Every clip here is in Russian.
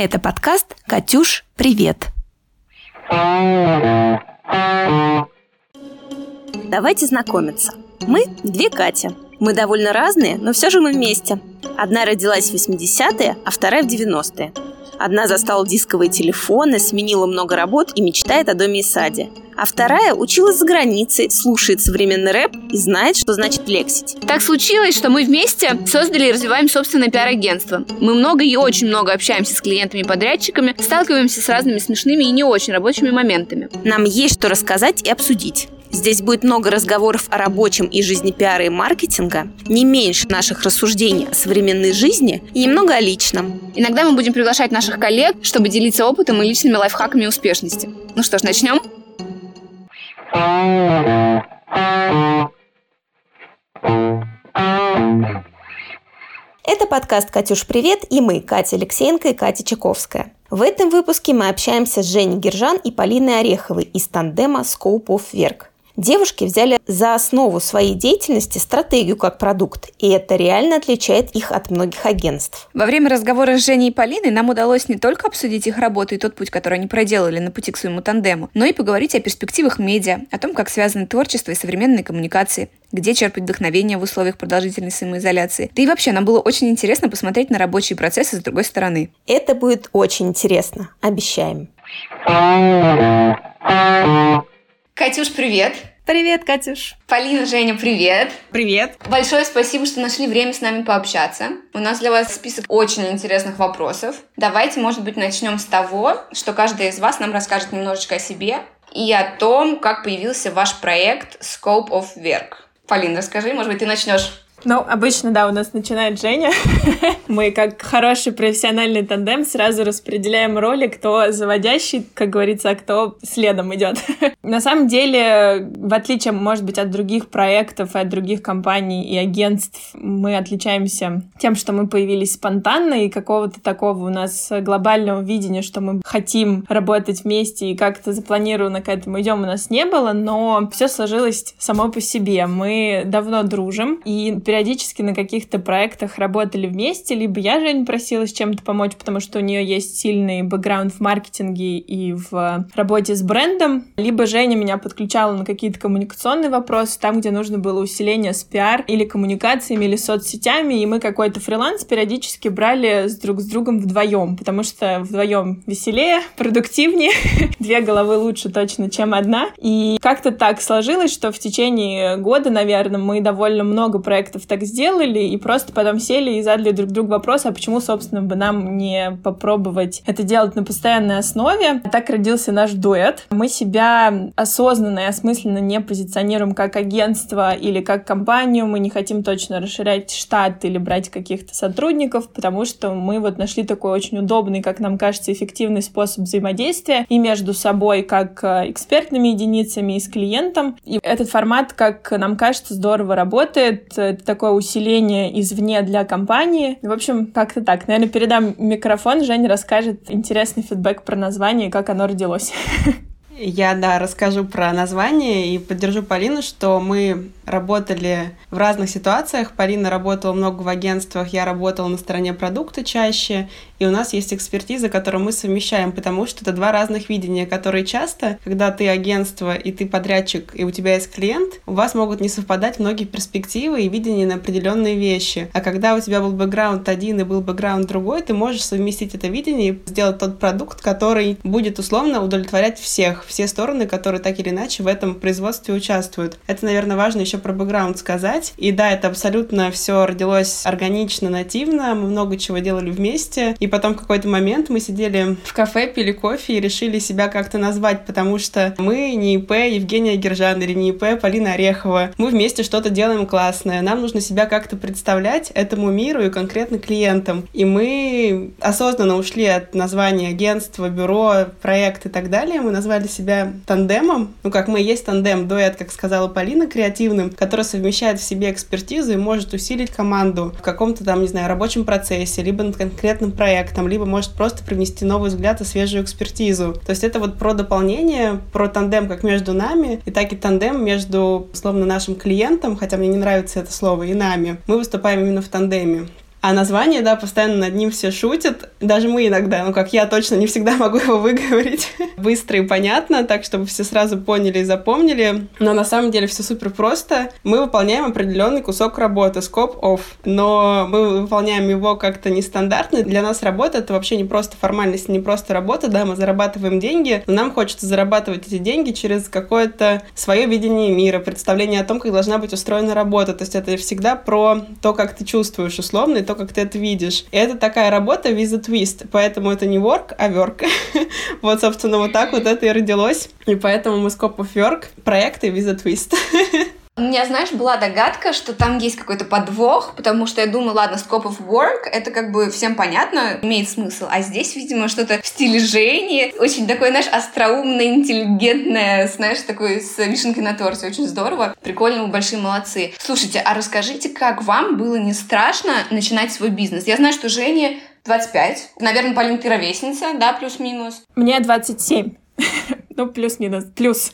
Это подкаст «Катюш, привет!» Давайте знакомиться. Мы – две Катя. Мы довольно разные, но все же мы вместе. Одна родилась в 80-е, а вторая в 90-е. Одна застала дисковые телефоны, сменила много работ и мечтает о доме и саде. А вторая училась за границей, слушает современный рэп и знает, что значит лексить. Так случилось, что мы вместе создали и развиваем собственное пиар-агентство. Мы много и очень много общаемся с клиентами и подрядчиками, сталкиваемся с разными смешными и не очень рабочими моментами. Нам есть что рассказать и обсудить. Здесь будет много разговоров о рабочем и жизни пиара и маркетинга, не меньше наших рассуждений о современной жизни и немного о личном. Иногда мы будем приглашать наших коллег, чтобы делиться опытом и личными лайфхаками успешности. Ну что ж, начнем? Это подкаст «Катюш, привет» и мы, Катя Алексеенко и Катя Чаковская. В этом выпуске мы общаемся с Женей Гержан и Полиной Ореховой из тандема Scope of Work. Девушки взяли за основу своей деятельности стратегию как продукт, и это реально отличает их от многих агентств. Во время разговора с Женей и Полиной нам удалось не только обсудить их работу и тот путь, который они проделали на пути к своему тандему, но и поговорить о перспективах медиа, о том, как связаны творчество и современные коммуникации, где черпать вдохновение в условиях продолжительной самоизоляции. Да и вообще, нам было очень интересно посмотреть на рабочие процессы с другой стороны. Это будет очень интересно, обещаем. Катюш, привет! Привет, Катюш. Полина, Женя, привет. Привет. Большое спасибо, что нашли время с нами пообщаться. У нас для вас список очень интересных вопросов. Давайте, может быть, начнем с того, что каждый из вас нам расскажет немножечко о себе и о том, как появился ваш проект Scope of Work. Полина, расскажи, может быть, ты начнешь ну, обычно, да, у нас начинает Женя. Мы, как хороший профессиональный тандем, сразу распределяем роли, кто заводящий, как говорится, а кто следом идет. На самом деле, в отличие, может быть, от других проектов и от других компаний и агентств, мы отличаемся тем, что мы появились спонтанно, и какого-то такого у нас глобального видения, что мы хотим работать вместе и как-то запланированно к этому идем, у нас не было, но все сложилось само по себе. Мы давно дружим, и периодически на каких-то проектах работали вместе, либо я Женю просила с чем-то помочь, потому что у нее есть сильный бэкграунд в маркетинге и в работе с брендом, либо Женя меня подключала на какие-то коммуникационные вопросы, там, где нужно было усиление с пиар или коммуникациями, или соцсетями, и мы какой-то фриланс периодически брали с друг с другом вдвоем, потому что вдвоем веселее, продуктивнее, две головы лучше точно, чем одна. И как-то так сложилось, что в течение года, наверное, мы довольно много проектов проектов так сделали, и просто потом сели и задали друг другу вопрос, а почему, собственно, бы нам не попробовать это делать на постоянной основе. Так родился наш дуэт. Мы себя осознанно и осмысленно не позиционируем как агентство или как компанию, мы не хотим точно расширять штат или брать каких-то сотрудников, потому что мы вот нашли такой очень удобный, как нам кажется, эффективный способ взаимодействия и между собой, как э, экспертными единицами, и с клиентом. И этот формат, как нам кажется, здорово работает. Это такое усиление извне для компании. В общем, как-то так. Наверное, передам микрофон, Женя расскажет интересный фидбэк про название и как оно родилось. Я, да, расскажу про название и поддержу Полину, что мы работали в разных ситуациях. Полина работала много в агентствах, я работала на стороне продукта чаще, и у нас есть экспертиза, которую мы совмещаем, потому что это два разных видения, которые часто, когда ты агентство и ты подрядчик, и у тебя есть клиент, у вас могут не совпадать многие перспективы и видения на определенные вещи. А когда у тебя был бэкграунд один и был бэкграунд другой, ты можешь совместить это видение и сделать тот продукт, который будет условно удовлетворять всех, все стороны, которые так или иначе в этом производстве участвуют. Это, наверное, важно еще про бэкграунд сказать. И да, это абсолютно все родилось органично, нативно, мы много чего делали вместе. И потом в какой-то момент мы сидели в кафе, пили кофе и решили себя как-то назвать, потому что мы не ИП Евгения Гержан или не ИП Полина Орехова. Мы вместе что-то делаем классное. Нам нужно себя как-то представлять этому миру и конкретно клиентам. И мы осознанно ушли от названия агентства, бюро, проект и так далее. Мы назвали себя тандемом. Ну, как мы есть тандем, дуэт, как сказала Полина, креативным, который совмещает в себе экспертизу и может усилить команду в каком-то там, не знаю, рабочем процессе, либо над конкретным проектом, либо может просто принести новый взгляд и свежую экспертизу. То есть это вот про дополнение, про тандем как между нами, и так и тандем между, условно, нашим клиентом, хотя мне не нравится это слово, и нами. Мы выступаем именно в тандеме. А название, да, постоянно над ним все шутят. Даже мы иногда, ну как я точно не всегда могу его выговорить быстро и понятно, так чтобы все сразу поняли и запомнили. Но на самом деле все супер просто. Мы выполняем определенный кусок работы, scope of, но мы выполняем его как-то нестандартно. Для нас работа — это вообще не просто формальность, не просто работа, да, мы зарабатываем деньги, но нам хочется зарабатывать эти деньги через какое-то свое видение мира, представление о том, как должна быть устроена работа. То есть это всегда про то, как ты чувствуешь условно, то, как ты это видишь. И это такая работа a twist, поэтому это не work, а work. вот, собственно, вот так вот это и родилось. И поэтому мы Scope of Work проекты a twist. У меня, знаешь, была догадка, что там есть какой-то подвох, потому что я думаю, ладно, scope of work, это как бы всем понятно, имеет смысл. А здесь, видимо, что-то в стиле Жени, очень такое, знаешь, остроумное, интеллигентное, знаешь, такой с вишенкой на торте. Очень здорово. Прикольно, вы большие молодцы. Слушайте, а расскажите, как вам было не страшно начинать свой бизнес? Я знаю, что Жене 25. Наверное, Полин, ты ровесница, да, плюс-минус? Мне 27. Ну, плюс-минус. Плюс.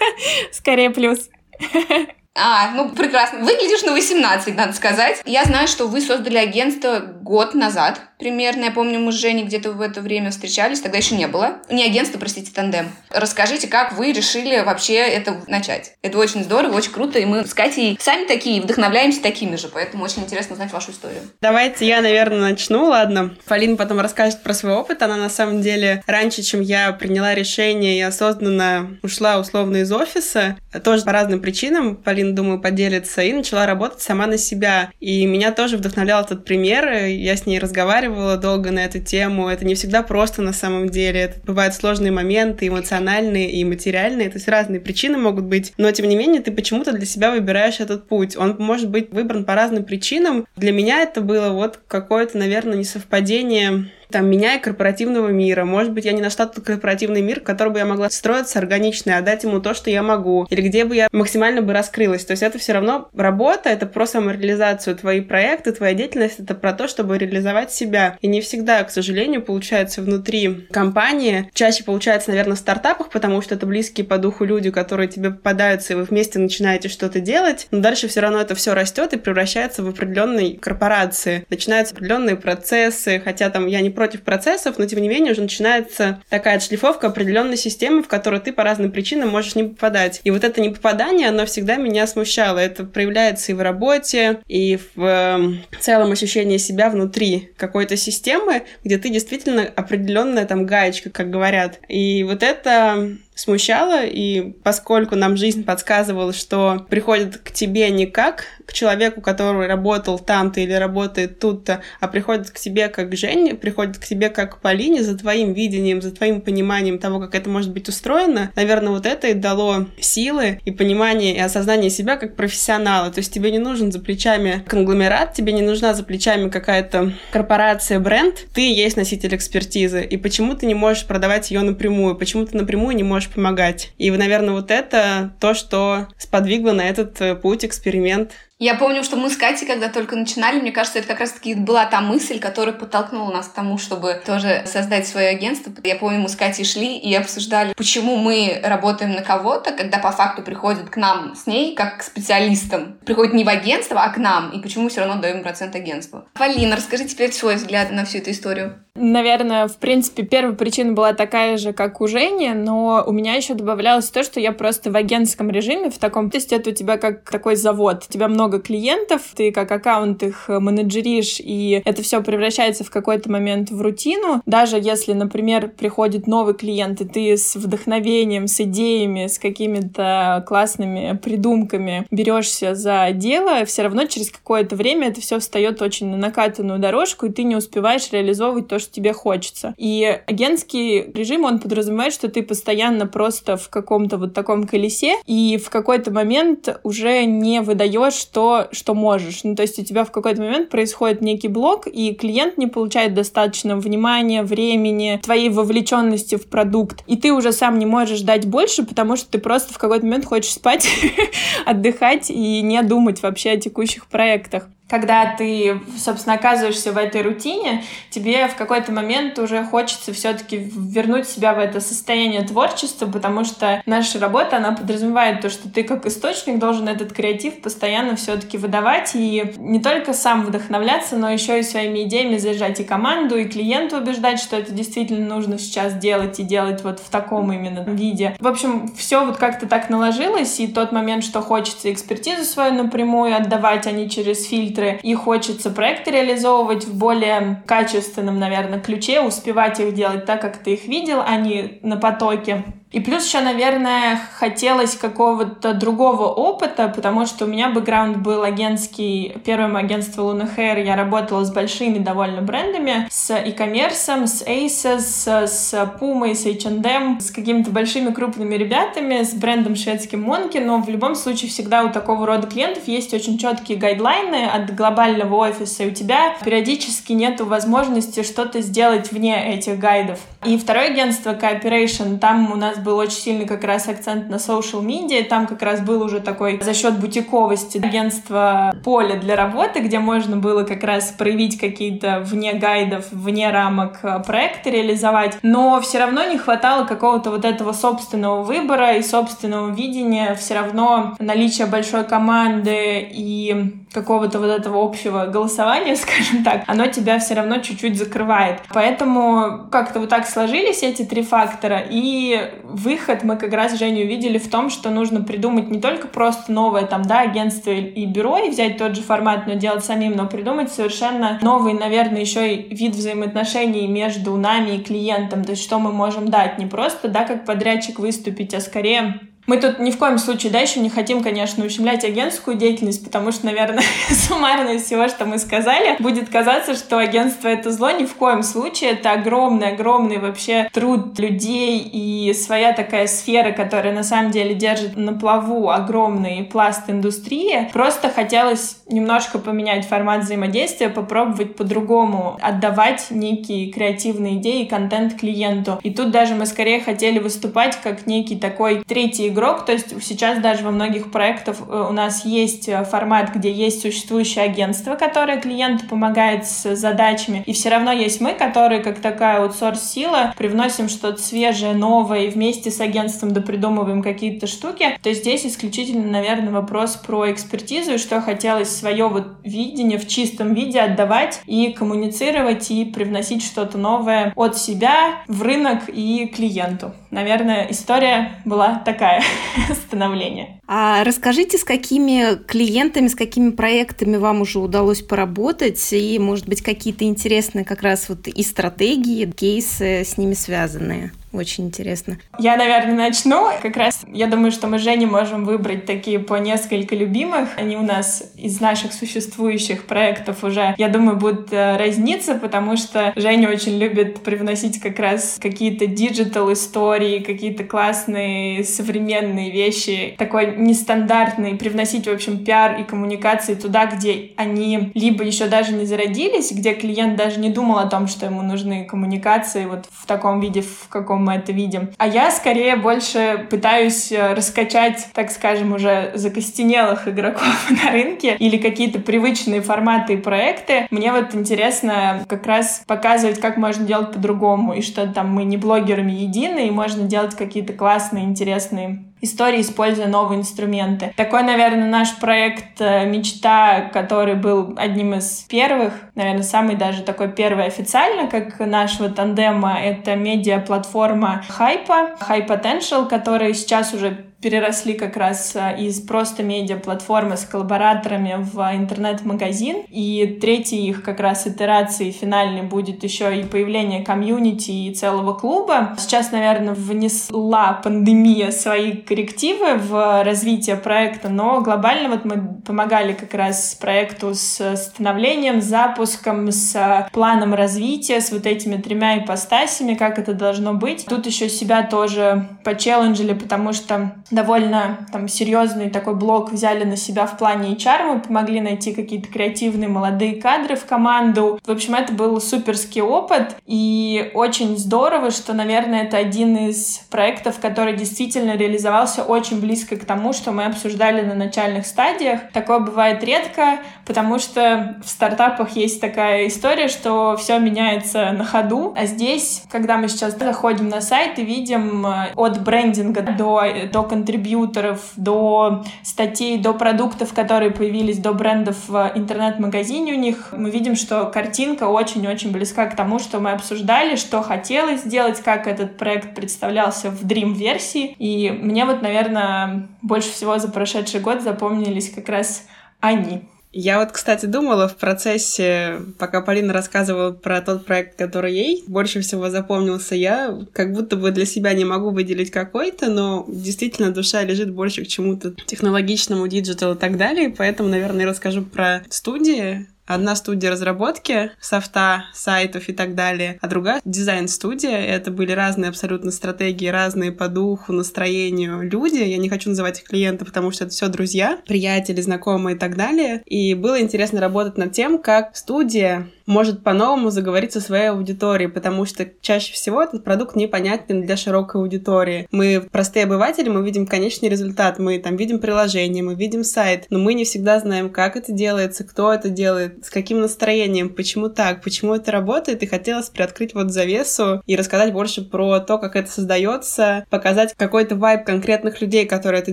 Скорее плюс. А, ну прекрасно. Выглядишь на 18, надо сказать. Я знаю, что вы создали агентство год назад примерно. Я помню, мы с Женей где-то в это время встречались, тогда еще не было. Не агентство, простите, тандем. Расскажите, как вы решили вообще это начать? Это очень здорово, очень круто, и мы с Катей сами такие, вдохновляемся такими же, поэтому очень интересно узнать вашу историю. Давайте я, наверное, начну, ладно. Полина потом расскажет про свой опыт. Она на самом деле раньше, чем я приняла решение и осознанно ушла условно из офиса, тоже по разным причинам. Полина Полина, думаю, поделится, и начала работать сама на себя. И меня тоже вдохновлял этот пример. Я с ней разговаривала долго на эту тему. Это не всегда просто на самом деле. Это бывают сложные моменты, эмоциональные и материальные. То есть разные причины могут быть. Но, тем не менее, ты почему-то для себя выбираешь этот путь. Он может быть выбран по разным причинам. Для меня это было вот какое-то, наверное, несовпадение там, меня и корпоративного мира. Может быть, я не нашла тот корпоративный мир, в который бы я могла строиться органично и отдать ему то, что я могу. Или где бы я максимально бы раскрылась. То есть это все равно работа, это про самореализацию. Твои проекты, твоя деятельность — это про то, чтобы реализовать себя. И не всегда, к сожалению, получается внутри компании. Чаще получается, наверное, в стартапах, потому что это близкие по духу люди, которые тебе попадаются, и вы вместе начинаете что-то делать. Но дальше все равно это все растет и превращается в определенные корпорации. Начинаются определенные процессы, хотя там я не против против процессов, но тем не менее уже начинается такая отшлифовка определенной системы, в которую ты по разным причинам можешь не попадать. И вот это непопадание, оно всегда меня смущало. Это проявляется и в работе, и в э, целом ощущении себя внутри какой-то системы, где ты действительно определенная там гаечка, как говорят. И вот это смущало, и поскольку нам жизнь подсказывала, что приходит к тебе не как к человеку, который работал там-то или работает тут-то, а приходит к тебе как к Жене, приходит к тебе как к Полине за твоим видением, за твоим пониманием того, как это может быть устроено, наверное, вот это и дало силы и понимание и осознание себя как профессионала. То есть тебе не нужен за плечами конгломерат, тебе не нужна за плечами какая-то корпорация, бренд, ты есть носитель экспертизы. И почему ты не можешь продавать ее напрямую? Почему ты напрямую не можешь можешь помогать. И, наверное, вот это то, что сподвигло на этот э, путь, эксперимент. Я помню, что мы с Катей, когда только начинали, мне кажется, это как раз-таки была та мысль, которая подтолкнула нас к тому, чтобы тоже создать свое агентство. Я помню, мы с Катей шли и обсуждали, почему мы работаем на кого-то, когда по факту приходят к нам с ней как к специалистам. Приходят не в агентство, а к нам. И почему все равно даем процент агентству. Полина, расскажи теперь свой взгляд на всю эту историю. Наверное, в принципе, первая причина была такая же, как у Жени, но у меня еще добавлялось то, что я просто в агентском режиме, в таком, то есть это у тебя как такой завод, тебя много много клиентов, ты как аккаунт их э, менеджеришь, и это все превращается в какой-то момент в рутину. Даже если, например, приходит новый клиент, и ты с вдохновением, с идеями, с какими-то классными придумками берешься за дело, все равно через какое-то время это все встает очень на накатанную дорожку, и ты не успеваешь реализовывать то, что тебе хочется. И агентский режим, он подразумевает, что ты постоянно просто в каком-то вот таком колесе, и в какой-то момент уже не выдаешь то, что можешь. Ну, то есть у тебя в какой-то момент происходит некий блок, и клиент не получает достаточно внимания, времени, твоей вовлеченности в продукт. И ты уже сам не можешь дать больше, потому что ты просто в какой-то момент хочешь спать, отдыхать и не думать вообще о текущих проектах. Когда ты, собственно, оказываешься в этой рутине, тебе в какой-то момент уже хочется все-таки вернуть себя в это состояние творчества, потому что наша работа, она подразумевает то, что ты как источник должен этот креатив постоянно все-таки выдавать и не только сам вдохновляться, но еще и своими идеями заезжать и команду, и клиенту убеждать, что это действительно нужно сейчас делать и делать вот в таком именно виде. В общем, все вот как-то так наложилось, и тот момент, что хочется экспертизу свою напрямую отдавать, а не через фильтр, фильтры, и хочется проекты реализовывать в более качественном, наверное, ключе, успевать их делать так, как ты их видел, а не на потоке. И плюс еще, наверное, хотелось какого-то другого опыта, потому что у меня бэкграунд был агентский, первым агентство Luna Hair, я работала с большими довольно брендами, с e-commerce, с Aces, с Puma, с H&M, с какими-то большими крупными ребятами, с брендом шведским Monkey, но в любом случае всегда у такого рода клиентов есть очень четкие гайдлайны от глобального офиса, и у тебя периодически нет возможности что-то сделать вне этих гайдов. И второе агентство Cooperation, там у нас был очень сильный как раз акцент на social media, там как раз был уже такой за счет бутиковости агентство поле для работы, где можно было как раз проявить какие-то вне гайдов, вне рамок э, проекты реализовать, но все равно не хватало какого-то вот этого собственного выбора и собственного видения, все равно наличие большой команды и какого-то вот этого общего голосования, скажем так, оно тебя все равно чуть-чуть закрывает. Поэтому как-то вот так сложились эти три фактора, и выход мы как раз, Женю, увидели в том, что нужно придумать не только просто новое там, да, агентство и бюро, и взять тот же формат, но делать самим, но придумать совершенно новый, наверное, еще и вид взаимоотношений между нами и клиентом, то есть что мы можем дать, не просто, да, как подрядчик выступить, а скорее мы тут ни в коем случае, да, еще не хотим, конечно, ущемлять агентскую деятельность, потому что, наверное, суммарно из всего, что мы сказали, будет казаться, что агентство — это зло. Ни в коем случае. Это огромный-огромный вообще труд людей и своя такая сфера, которая на самом деле держит на плаву огромный пласт индустрии. Просто хотелось немножко поменять формат взаимодействия, попробовать по-другому отдавать некие креативные идеи и контент клиенту. И тут даже мы скорее хотели выступать как некий такой третий игрок, то есть сейчас даже во многих проектах э, у нас есть э, формат, где есть существующее агентство, которое клиенту помогает с задачами, и все равно есть мы, которые как такая аутсорс-сила привносим что-то свежее, новое, и вместе с агентством допридумываем какие-то штуки, то здесь исключительно, наверное, вопрос про экспертизу, и что хотелось свое вот видение в чистом виде отдавать и коммуницировать, и привносить что-то новое от себя в рынок и клиенту. Наверное, история была такая. становления. А расскажите, с какими клиентами, с какими проектами вам уже удалось поработать, и, может быть, какие-то интересные как раз вот и стратегии, кейсы с ними связанные? Очень интересно. Я, наверное, начну. Как раз я думаю, что мы с Женей можем выбрать такие по несколько любимых. Они у нас из наших существующих проектов уже, я думаю, будут э, разниться, потому что Женя очень любит привносить как раз какие-то digital истории, какие-то классные современные вещи, такой нестандартный, привносить, в общем, пиар и коммуникации туда, где они либо еще даже не зародились, где клиент даже не думал о том, что ему нужны коммуникации вот в таком виде, в каком мы это видим. А я скорее больше пытаюсь э, раскачать, так скажем, уже закостенелых игроков на рынке или какие-то привычные форматы и проекты. Мне вот интересно как раз показывать, как можно делать по-другому, и что там мы не блогерами едины, и можно делать какие-то классные, интересные истории, используя новые инструменты. Такой, наверное, наш проект э, «Мечта», который был одним из первых, наверное, самый даже такой первый официально, как нашего тандема, это медиа-платформа Hype, High Potential, которая сейчас уже переросли как раз э, из просто медиа-платформы с коллабораторами в интернет-магазин. И третьей их как раз итерации финальной будет еще и появление комьюнити и целого клуба. Сейчас, наверное, внесла пандемия свои коррективы в развитие проекта, но глобально вот мы помогали как раз проекту с становлением, с запуском, с планом развития, с вот этими тремя ипостасями, как это должно быть. Тут еще себя тоже почелленджили, потому что довольно там серьезный такой блок взяли на себя в плане HR, мы помогли найти какие-то креативные молодые кадры в команду. В общем, это был суперский опыт, и очень здорово, что, наверное, это один из проектов, который действительно реализовался очень близко к тому, что мы обсуждали на начальных стадиях. Такое бывает редко, потому что в стартапах есть такая история, что все меняется на ходу, а здесь, когда мы сейчас заходим на сайт и видим э, от брендинга до, до контрибьюторов, до статей, до продуктов, которые появились, до брендов в интернет-магазине у них, мы видим, что картинка очень-очень близка к тому, что мы обсуждали, что хотелось сделать, как этот проект представлялся в Dream-версии. И мне вот, наверное, больше всего за прошедший год запомнились как раз они. Я вот, кстати, думала в процессе, пока Полина рассказывала про тот проект, который ей больше всего запомнился, я как будто бы для себя не могу выделить какой-то, но действительно душа лежит больше к чему-то технологичному, digital и так далее, поэтому, наверное, расскажу про студии, Одна студия разработки софта, сайтов и так далее, а другая дизайн-студия. Это были разные абсолютно стратегии, разные по духу, настроению люди. Я не хочу называть их клиенты, потому что это все друзья, приятели, знакомые и так далее. И было интересно работать над тем, как студия может по-новому заговорить со своей аудиторией, потому что чаще всего этот продукт непонятен для широкой аудитории. Мы, простые обыватели, мы видим конечный результат, мы там видим приложение, мы видим сайт, но мы не всегда знаем, как это делается, кто это делает, с каким настроением, почему так, почему это работает, и хотелось приоткрыть вот завесу и рассказать больше про то, как это создается, показать какой-то вайб конкретных людей, которые это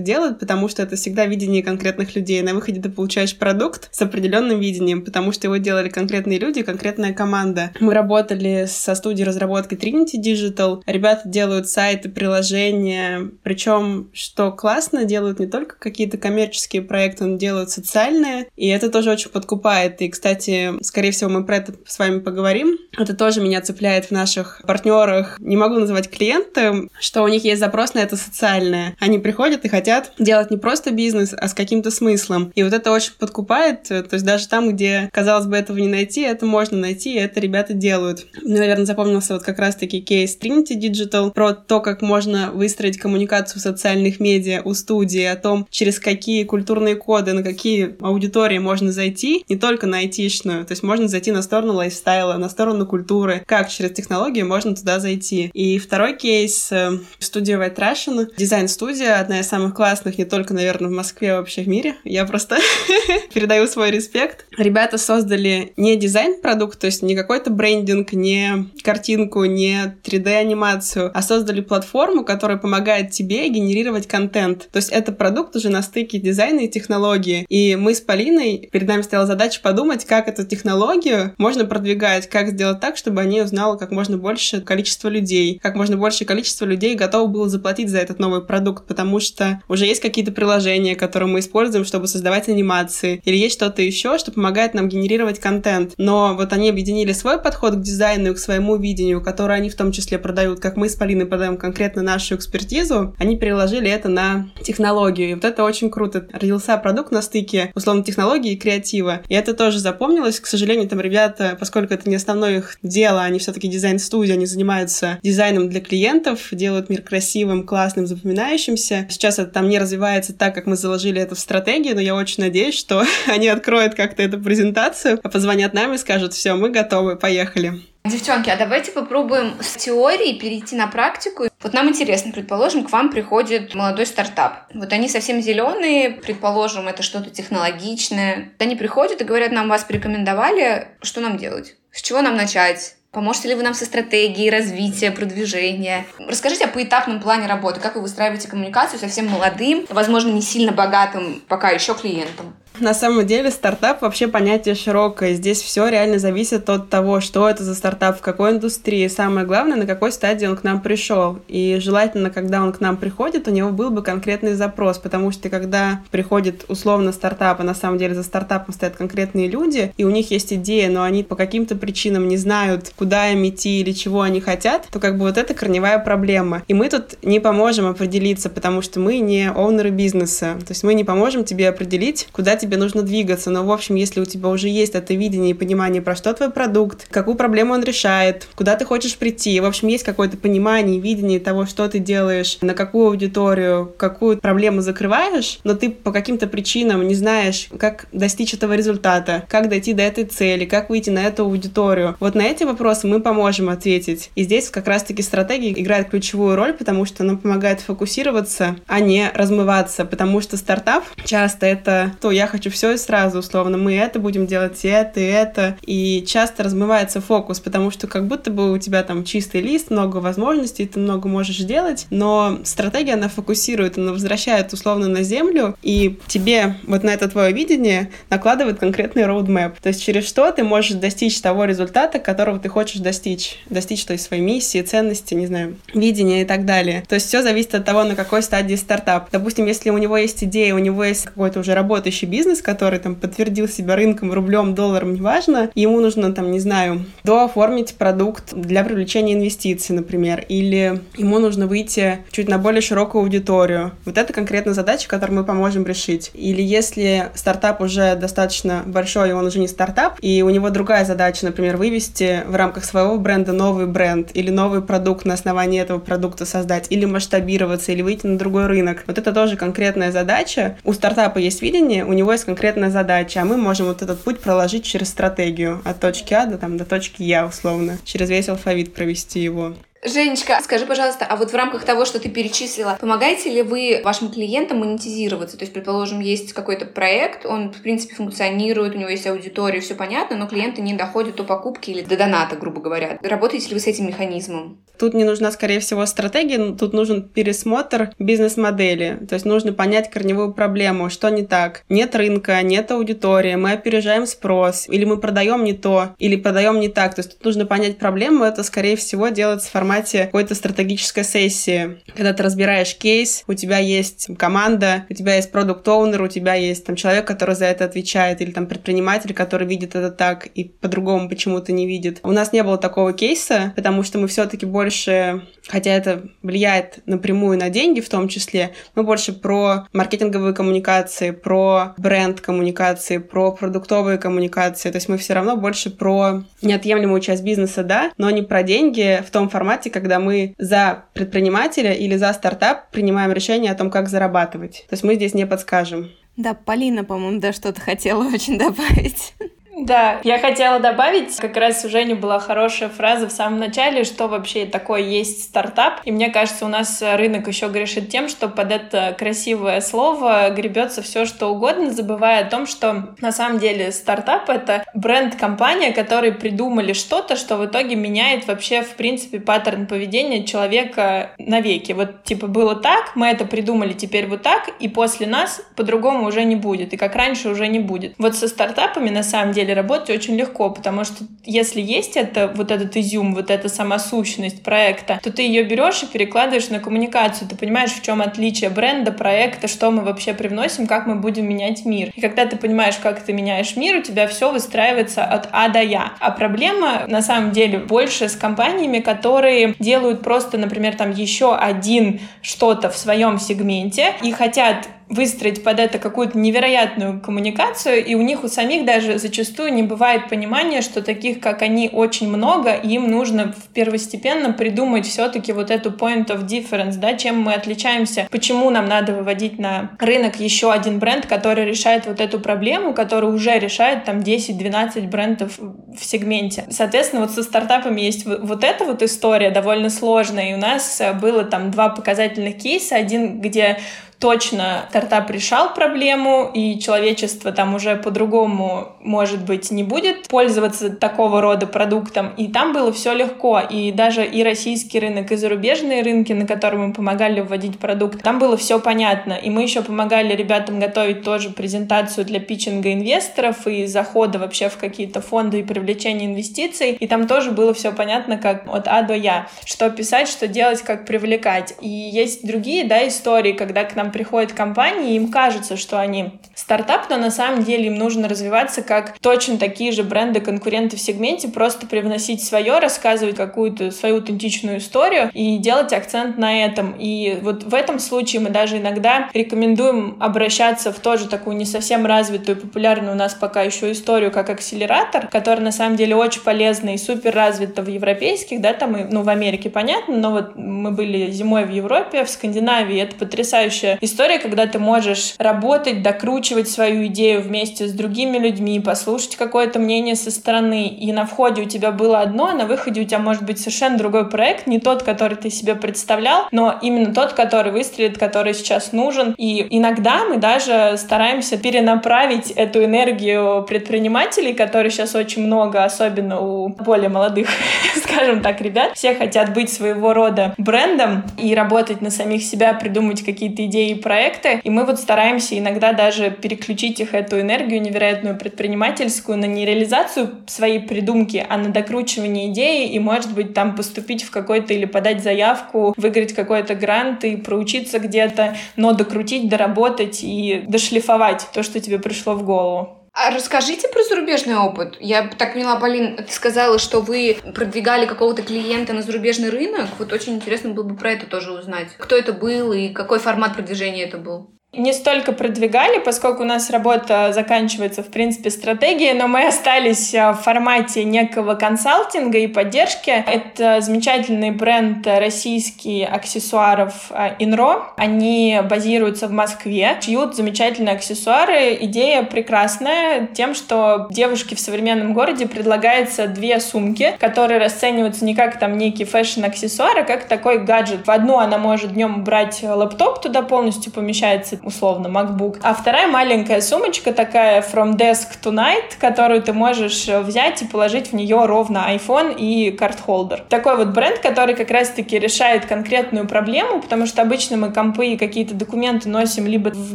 делают, потому что это всегда видение конкретных людей. На выходе ты получаешь продукт с определенным видением, потому что его делали конкретные люди, студии конкретная команда. Мы работали со студией разработки Trinity Digital. Ребята делают сайты, приложения, причем, что классно, делают не только какие-то коммерческие проекты, но делают социальные, и это тоже очень подкупает. И, кстати, скорее всего, мы про это с вами поговорим. Это тоже меня цепляет в наших партнерах. Не могу называть клиентом, что у них есть запрос на это социальное. Они приходят и хотят делать не просто бизнес, а с каким-то смыслом. И вот это очень подкупает. То есть даже там, где, казалось бы, этого не найти, это можно найти, и это ребята делают. Мне, наверное, запомнился вот как раз-таки кейс Trinity Digital про то, как можно выстроить коммуникацию в социальных медиа у студии, о том, через какие культурные коды, на какие аудитории можно зайти, не только на айтишную, то есть можно зайти на сторону лайфстайла, на сторону культуры, как через технологии можно туда зайти. И второй кейс э, студия White Russian, дизайн-студия, одна из самых классных не только, наверное, в Москве, а вообще в мире. Я просто передаю свой респект. Ребята создали не дизайн продукт, то есть не какой-то брендинг, не картинку, не 3D-анимацию, а создали платформу, которая помогает тебе генерировать контент. То есть это продукт уже на стыке дизайна и технологии. И мы с Полиной, перед нами стояла задача подумать, как эту технологию можно продвигать, как сделать так, чтобы о ней узнало как можно больше количество людей, как можно большее количество людей готово было заплатить за этот новый продукт, потому что уже есть какие-то приложения, которые мы используем, чтобы создавать анимации, или есть что-то еще, что помогает нам генерировать контент. Но вот они объединили свой подход к дизайну и к своему видению, который они в том числе продают, как мы с Полиной подаем конкретно нашу экспертизу, они переложили это на технологию. И вот это очень круто. Родился продукт на стыке, условно, технологии и креатива. И это тоже запомнилось. К сожалению, там ребята, поскольку это не основное их дело, они все-таки дизайн-студия, они занимаются дизайном для клиентов, делают мир красивым, классным, запоминающимся. Сейчас это там не развивается так, как мы заложили это в стратегии, но я очень надеюсь, что они откроют как-то эту презентацию, а позвонят нам и скажут, скажут, все, мы готовы, поехали. Девчонки, а давайте попробуем с теории перейти на практику. Вот нам интересно, предположим, к вам приходит молодой стартап. Вот они совсем зеленые, предположим, это что-то технологичное. Они приходят и говорят, нам вас порекомендовали, что нам делать? С чего нам начать? Поможете ли вы нам со стратегией развития, продвижения? Расскажите о поэтапном плане работы, как вы выстраиваете коммуникацию совсем молодым, возможно, не сильно богатым пока еще клиентам. На самом деле стартап вообще понятие широкое. Здесь все реально зависит от того, что это за стартап, в какой индустрии. Самое главное, на какой стадии он к нам пришел. И желательно, когда он к нам приходит, у него был бы конкретный запрос, потому что когда приходит условно стартап, а на самом деле за стартапом стоят конкретные люди, и у них есть идея, но они по каким-то причинам не знают, куда им идти или чего они хотят, то как бы вот это корневая проблема. И мы тут не поможем определиться, потому что мы не оунеры бизнеса. То есть мы не поможем тебе определить, куда тебе нужно двигаться. Но, в общем, если у тебя уже есть это видение и понимание, про что твой продукт, какую проблему он решает, куда ты хочешь прийти, в общем, есть какое-то понимание, видение того, что ты делаешь, на какую аудиторию, какую проблему закрываешь, но ты по каким-то причинам не знаешь, как достичь этого результата, как дойти до этой цели, как выйти на эту аудиторию. Вот на эти вопросы мы поможем ответить. И здесь как раз-таки стратегия играет ключевую роль, потому что она помогает фокусироваться, а не размываться, потому что стартап часто это то я хочу все и сразу, условно, мы это будем делать, и это, и это, и часто размывается фокус, потому что как будто бы у тебя там чистый лист, много возможностей, ты много можешь делать, но стратегия, она фокусирует, она возвращает условно на землю, и тебе вот на это твое видение накладывает конкретный roadmap, то есть через что ты можешь достичь того результата, которого ты хочешь достичь, достичь той своей миссии, ценности, не знаю, видения и так далее. То есть все зависит от того, на какой стадии стартап. Допустим, если у него есть идея, у него есть какой-то уже работающий бизнес, который там подтвердил себя рынком, рублем, долларом, неважно, ему нужно там, не знаю, дооформить продукт для привлечения инвестиций, например, или ему нужно выйти чуть на более широкую аудиторию. Вот это конкретно задача, которую мы поможем решить. Или если стартап уже достаточно большой, и он уже не стартап, и у него другая задача, например, вывести в рамках своего бренда новый бренд или новый продукт на основании этого продукта создать, или масштабироваться, или выйти на другой рынок. Вот это тоже конкретная задача. У стартапа есть видение, у него есть конкретная задача, а мы можем вот этот путь проложить через стратегию от точки А до, там, до точки Я, условно, через весь алфавит провести его. Женечка, скажи, пожалуйста, а вот в рамках того, что ты перечислила, помогаете ли вы вашим клиентам монетизироваться? То есть, предположим, есть какой-то проект, он, в принципе, функционирует, у него есть аудитория, все понятно, но клиенты не доходят до покупки или до доната, грубо говоря. Работаете ли вы с этим механизмом? Тут не нужна, скорее всего, стратегия, тут нужен пересмотр бизнес-модели. То есть нужно понять корневую проблему, что не так. Нет рынка, нет аудитории, мы опережаем спрос, или мы продаем не то, или продаем не так. То есть тут нужно понять проблему, это, скорее всего, делать в формате формате какой-то стратегической сессии, когда ты разбираешь кейс, у тебя есть команда, у тебя есть продукт оунер у тебя есть там человек, который за это отвечает, или там предприниматель, который видит это так и по-другому почему-то не видит. У нас не было такого кейса, потому что мы все-таки больше, хотя это влияет напрямую на деньги в том числе, мы больше про маркетинговые коммуникации, про бренд коммуникации, про продуктовые коммуникации. То есть мы все равно больше про неотъемлемую часть бизнеса, да, но не про деньги в том формате, формате, когда мы за предпринимателя или за стартап принимаем решение о том, как зарабатывать. То есть мы здесь не подскажем. Да, Полина, по-моему, да, что-то хотела очень добавить. Да, я хотела добавить, как раз у Жени была хорошая фраза в самом начале, что вообще такое есть стартап. И мне кажется, у нас рынок еще грешит тем, что под это красивое слово гребется все, что угодно, забывая о том, что на самом деле стартап — это бренд-компания, которые придумали что-то, что в итоге меняет вообще, в принципе, паттерн поведения человека навеки. Вот, типа, было так, мы это придумали, теперь вот так, и после нас по-другому уже не будет, и как раньше уже не будет. Вот со стартапами, на самом деле, деле работать очень легко, потому что если есть это, вот этот изюм, вот эта сама сущность проекта, то ты ее берешь и перекладываешь на коммуникацию. Ты понимаешь, в чем отличие бренда, проекта, что мы вообще привносим, как мы будем менять мир. И когда ты понимаешь, как ты меняешь мир, у тебя все выстраивается от А до Я. А проблема, на самом деле, больше с компаниями, которые делают просто, например, там еще один что-то в своем сегменте и хотят выстроить под это какую-то невероятную коммуникацию, и у них у самих даже зачастую не бывает понимания, что таких, как они, очень много, и им нужно первостепенно придумать все-таки вот эту point of difference, да, чем мы отличаемся, почему нам надо выводить на рынок еще один бренд, который решает вот эту проблему, который уже решает там 10-12 брендов в сегменте. Соответственно, вот со стартапами есть вот эта вот история довольно сложная, и у нас было там два показательных кейса, один, где точно стартап решал проблему, и человечество там уже по-другому, может быть, не будет пользоваться такого рода продуктом. И там было все легко. И даже и российский рынок, и зарубежные рынки, на которые мы помогали вводить продукт, там было все понятно. И мы еще помогали ребятам готовить тоже презентацию для питчинга инвесторов и захода вообще в какие-то фонды и привлечения инвестиций. И там тоже было все понятно, как от А до Я. Что писать, что делать, как привлекать. И есть другие, да, истории, когда к нам приходят компании, им кажется, что они стартап, но на самом деле им нужно развиваться как точно такие же бренды, конкуренты в сегменте, просто привносить свое, рассказывать какую-то свою аутентичную историю и делать акцент на этом. И вот в этом случае мы даже иногда рекомендуем обращаться в тоже такую не совсем развитую, популярную у нас пока еще историю, как акселератор, который на самом деле очень полезный и супер развита в европейских, да, там, и, ну, в Америке понятно, но вот мы были зимой в Европе, в Скандинавии, это потрясающая история, когда ты можешь работать, докручивать свою идею вместе с другими людьми, послушать какое-то мнение со стороны, и на входе у тебя было одно, а на выходе у тебя может быть совершенно другой проект, не тот, который ты себе представлял, но именно тот, который выстрелит, который сейчас нужен. И иногда мы даже стараемся перенаправить эту энергию предпринимателей, которые сейчас очень много, особенно у более молодых, скажем так, ребят. Все хотят быть своего рода брендом и работать на самих себя, придумать какие-то идеи и проекты. И мы вот стараемся иногда даже переключить их эту энергию невероятную предпринимательскую на не реализацию своей придумки, а на докручивание идеи и, может быть, там поступить в какой-то или подать заявку, выиграть какой-то грант и проучиться где-то, но докрутить, доработать и дошлифовать то, что тебе пришло в голову. А расскажите про зарубежный опыт. Я так поняла, Полин, ты сказала, что вы продвигали какого-то клиента на зарубежный рынок. Вот очень интересно было бы про это тоже узнать. Кто это был и какой формат продвижения это был? Не столько продвигали, поскольку у нас работа заканчивается, в принципе, стратегией, но мы остались э, в формате некого консалтинга и поддержки. Это замечательный бренд российский аксессуаров э, Инро. Они базируются в Москве, шьют замечательные аксессуары. Идея прекрасная тем, что девушке в современном городе предлагается две сумки, которые расцениваются не как там некий фэшн-аксессуар, а как такой гаджет. В одну она может днем брать лаптоп, туда полностью помещается условно, MacBook. А вторая маленькая сумочка такая from desk to night, которую ты можешь э, взять и положить в нее ровно iPhone и карт-холдер. Такой вот бренд, который как раз-таки решает конкретную проблему, потому что обычно мы компы и какие-то документы носим либо в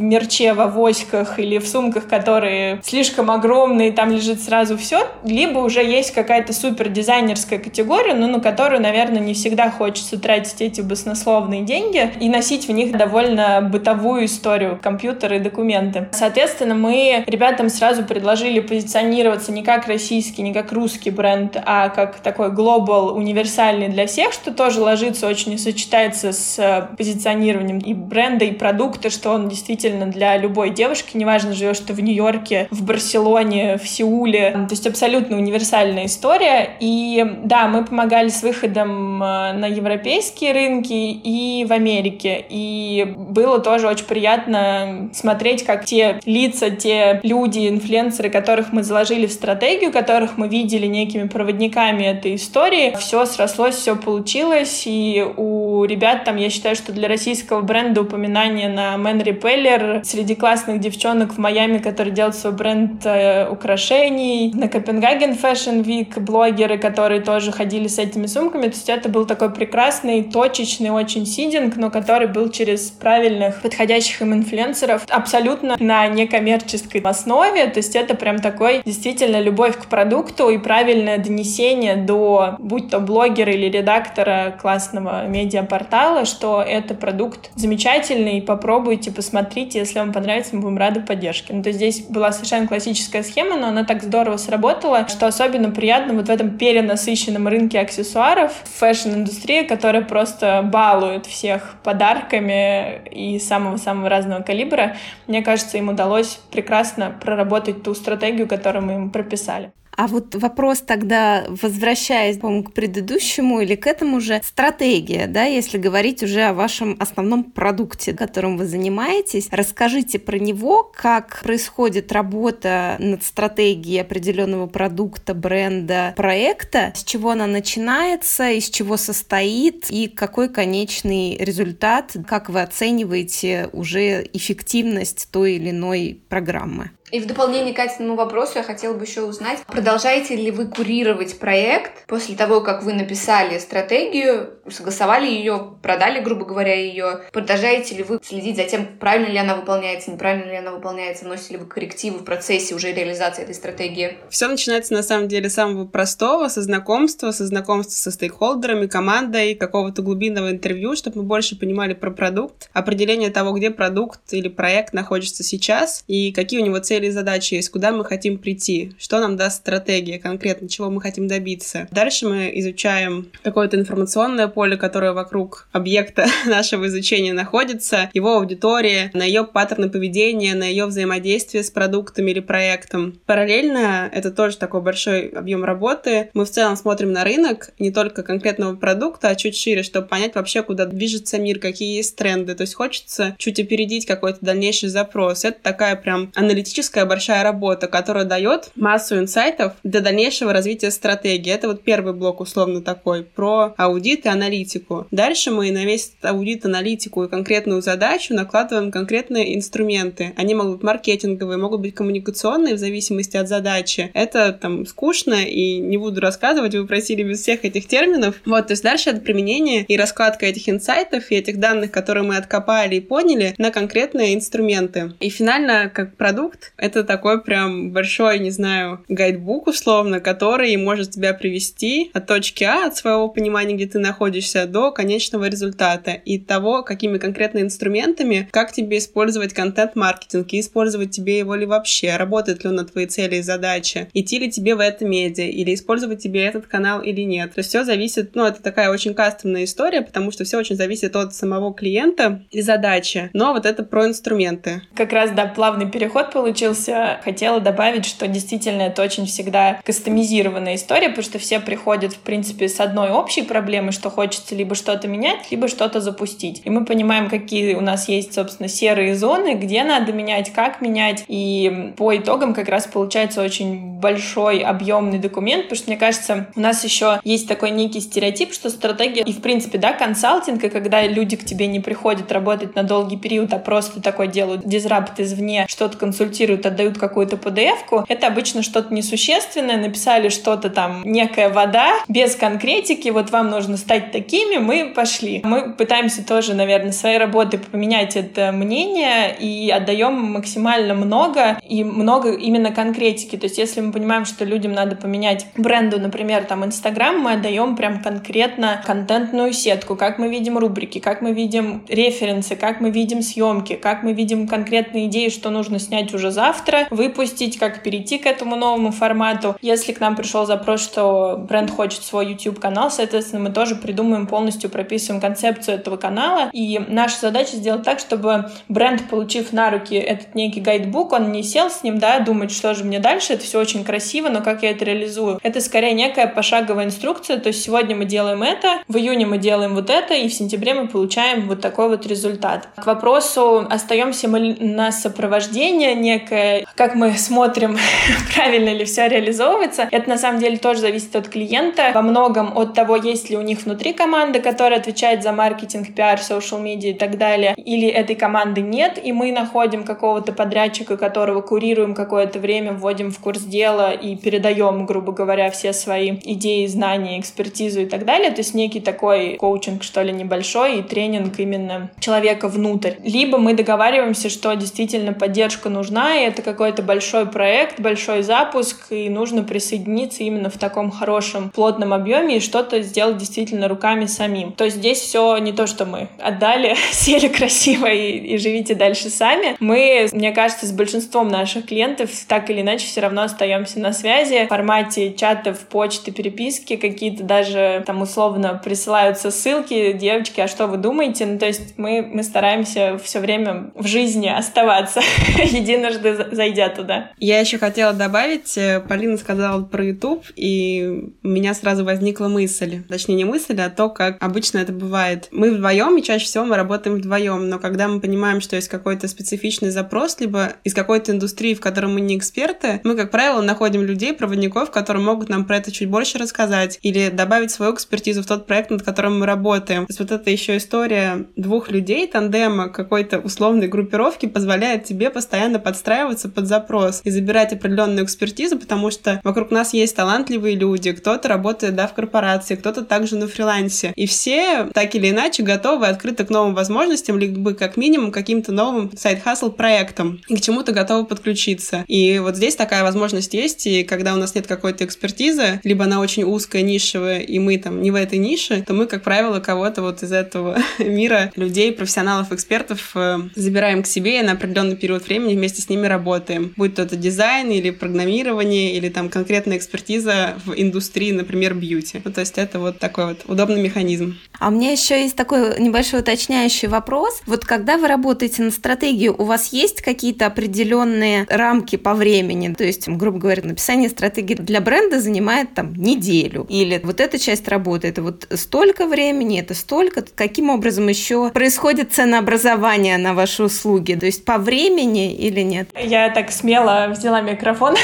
мерче, в авоськах или в сумках, которые слишком огромные, там лежит сразу все, либо уже есть какая-то супер дизайнерская категория, но на которую, наверное, не всегда хочется тратить эти баснословные деньги и носить в них довольно бытовую историю историю, компьютеры и документы. Соответственно, мы ребятам сразу предложили позиционироваться не как российский, не как русский бренд, а как такой глобал, универсальный для всех, что тоже ложится очень и сочетается с э, позиционированием и бренда, и продукта, что он действительно для любой девушки, неважно, живешь ты в Нью-Йорке, в Барселоне, в Сеуле, то есть абсолютно универсальная история. И да, мы помогали с выходом э, на европейские рынки и в Америке. И было тоже очень приятно приятно смотреть, как те лица, те люди, инфлюенсеры, которых мы заложили в стратегию, которых мы видели некими проводниками этой истории, все срослось, все получилось, и у ребят там, я считаю, что для российского бренда упоминание на Man Repeller среди классных девчонок в Майами, которые делают свой бренд э, украшений, на Копенгаген Fashion Week блогеры, которые тоже ходили с этими сумками, то есть это был такой прекрасный, точечный очень seeding, но который был через правильных, подходящих им инфлюенсеров абсолютно на некоммерческой основе. То есть это прям такой действительно любовь к продукту и правильное донесение до, будь то блогера или редактора классного медиапортала, что это продукт замечательный, попробуйте, посмотрите, если вам понравится, мы будем рады поддержке. Ну, то есть здесь была совершенно классическая схема, но она так здорово сработала, что особенно приятно вот в этом перенасыщенном рынке аксессуаров, фэшн-индустрия, которая просто балует всех подарками и самого-самого разного калибра, мне кажется, им удалось прекрасно проработать ту стратегию, которую мы им прописали. А вот вопрос тогда, возвращаясь, по к предыдущему или к этому же, стратегия, да, если говорить уже о вашем основном продукте, которым вы занимаетесь, расскажите про него, как происходит работа над стратегией определенного продукта, бренда, проекта, с чего она начинается, из чего состоит и какой конечный результат, как вы оцениваете уже эффективность той или иной программы. И в дополнение к этому вопросу я хотела бы еще узнать, продолжаете ли вы курировать проект после того, как вы написали стратегию, согласовали ее, продали, грубо говоря, ее, продолжаете ли вы следить за тем, правильно ли она выполняется, неправильно ли она выполняется, вносите ли вы коррективы в процессе уже реализации этой стратегии? Все начинается на самом деле с самого простого, со знакомства, со знакомства со стейкхолдерами, командой, какого-то глубинного интервью, чтобы мы больше понимали про продукт, определение того, где продукт или проект находится сейчас и какие у него цели и задачи есть, куда мы хотим прийти, что нам даст стратегия конкретно, чего мы хотим добиться. Дальше мы изучаем какое-то информационное поле, которое вокруг объекта нашего изучения находится, его аудитория, на ее паттерны поведения, на ее взаимодействие с продуктом или проектом. Параллельно, это тоже такой большой объем работы, мы в целом смотрим на рынок не только конкретного продукта, а чуть шире, чтобы понять вообще, куда движется мир, какие есть тренды. То есть хочется чуть опередить какой-то дальнейший запрос. Это такая прям аналитическая большая работа, которая дает массу инсайтов для дальнейшего развития стратегии. Это вот первый блок условно такой про аудит и аналитику. Дальше мы на весь аудит, аналитику и конкретную задачу накладываем конкретные инструменты. Они могут быть маркетинговые, могут быть коммуникационные в зависимости от задачи. Это там скучно и не буду рассказывать, вы просили без всех этих терминов. Вот, то есть дальше это применение и раскладка этих инсайтов и этих данных, которые мы откопали и поняли, на конкретные инструменты. И финально, как продукт, это такой прям большой, не знаю, гайдбук условно, который может тебя привести от точки А, от своего понимания, где ты находишься, до конечного результата и того, какими конкретно инструментами, как тебе использовать контент-маркетинг и использовать тебе его ли вообще, работает ли он на твои цели и задачи, идти ли тебе в это медиа или использовать тебе этот канал или нет. То есть все зависит, ну, это такая очень кастомная история, потому что все очень зависит от самого клиента и задачи. Но вот это про инструменты. Как раз, да, плавный переход получился. Хотела добавить, что действительно это очень всегда кастомизированная история, потому что все приходят, в принципе, с одной общей проблемой, что хочется либо что-то менять, либо что-то запустить. И мы понимаем, какие у нас есть, собственно, серые зоны, где надо менять, как менять. И по итогам как раз получается очень большой объемный документ, потому что, мне кажется, у нас еще есть такой некий стереотип, что стратегия и, в принципе, да, консалтинг, и когда люди к тебе не приходят работать на долгий период, а просто такой делают дизрапт извне, что-то консультируют, отдают какую-то PDF-ку, это обычно что-то несущественное, написали что-то там, некая вода, без конкретики, вот вам нужно стать такими, мы пошли. Мы пытаемся тоже, наверное, своей работы поменять это мнение и отдаем максимально много и много именно конкретики. То есть если мы понимаем, что людям надо поменять бренду, например, там Инстаграм, мы отдаем прям конкретно контентную сетку, как мы видим рубрики, как мы видим референсы, как мы видим съемки, как мы видим конкретные идеи, что нужно снять уже завтра, выпустить, как перейти к этому новому формату. Если к нам пришел запрос, что бренд хочет свой YouTube-канал, соответственно, мы тоже придумаем полностью, прописываем концепцию этого канала. И наша задача сделать так, чтобы бренд, получив на руки этот некий гайдбук, он не сел с ним, да, думать, что же мне дальше, это все очень красиво, но как я это реализую? Это скорее некая пошаговая инструкция, то есть сегодня мы делаем это, в июне мы делаем вот это, и в сентябре мы получаем вот такой вот результат. К вопросу, остаемся мы на сопровождение некое, как мы смотрим, правильно ли все реализовывается, это на самом деле тоже зависит от клиента, во многом от того, есть ли у них внутри команда, которая отвечает за маркетинг, пиар, social media и так далее, или этой команды нет, и мы находим какого-то подрядчика, которого курируем какое-то время, вводим в курс дела и передаем, грубо говоря, все свои идеи, знания, экспертизу и так далее. То есть некий такой коучинг, что ли, небольшой и тренинг именно человека внутрь. Либо мы договариваемся, что действительно поддержка нужна, и это какой-то большой проект, большой запуск, и нужно присоединиться именно в таком хорошем, плотном объеме и что-то сделать действительно руками самим. То есть здесь все не то, что мы отдали, сели красиво и, и живите дальше сами. Мы, мне кажется, с большинством наших клиентов так или иначе все равно остаемся на связи в формате чатов, почты, переписки, какие-то даже там условно присылаются ссылки, девочки, а что вы думаете? Ну, то есть мы, мы стараемся все время в жизни оставаться, единожды зайдя туда. Я еще хотела добавить, э, Полина сказала про YouTube, и у меня сразу возникла мысль, точнее не мысль, а то, как обычно это бывает. Мы вдвоем, и чаще всего мы работаем вдвоем, но когда мы понимаем, что есть какой-то специфичный запрос, либо из какой-то индустрии, в которой мы не эксперты, мы, как правило, находим людей, проводников, которые могут нам про это чуть больше рассказать или добавить свою экспертизу в тот проект, над которым мы работаем. То есть вот эта еще история двух людей, тандема какой-то условной группировки позволяет тебе постоянно подстраивать подстраиваться под запрос и забирать определенную экспертизу, потому что вокруг нас есть талантливые люди, кто-то работает, да, в корпорации, кто-то также на фрилансе. И все так или иначе готовы, открыты к новым возможностям, либо как минимум каким-то новым сайт-хасл проектам и к чему-то готовы подключиться. И вот здесь такая возможность есть, и когда у нас нет какой-то экспертизы, либо она очень узкая, нишевая, и мы там не в этой нише, то мы, как правило, кого-то вот из этого мира людей, профессионалов, экспертов э, забираем к себе и на определенный период времени вместе с ними работаем. Будь то это дизайн или программирование, или там конкретная экспертиза в индустрии, например, бьюти. Ну, то есть это вот такой вот удобный механизм. А у меня еще есть такой небольшой уточняющий вопрос. Вот когда вы работаете на стратегию, у вас есть какие-то определенные рамки по времени? То есть, грубо говоря, написание стратегии для бренда занимает там неделю. Или вот эта часть работы, это вот столько времени, это столько. Каким образом еще происходит ценообразование на ваши услуги? То есть по времени или нет? Я так смело взяла микрофон.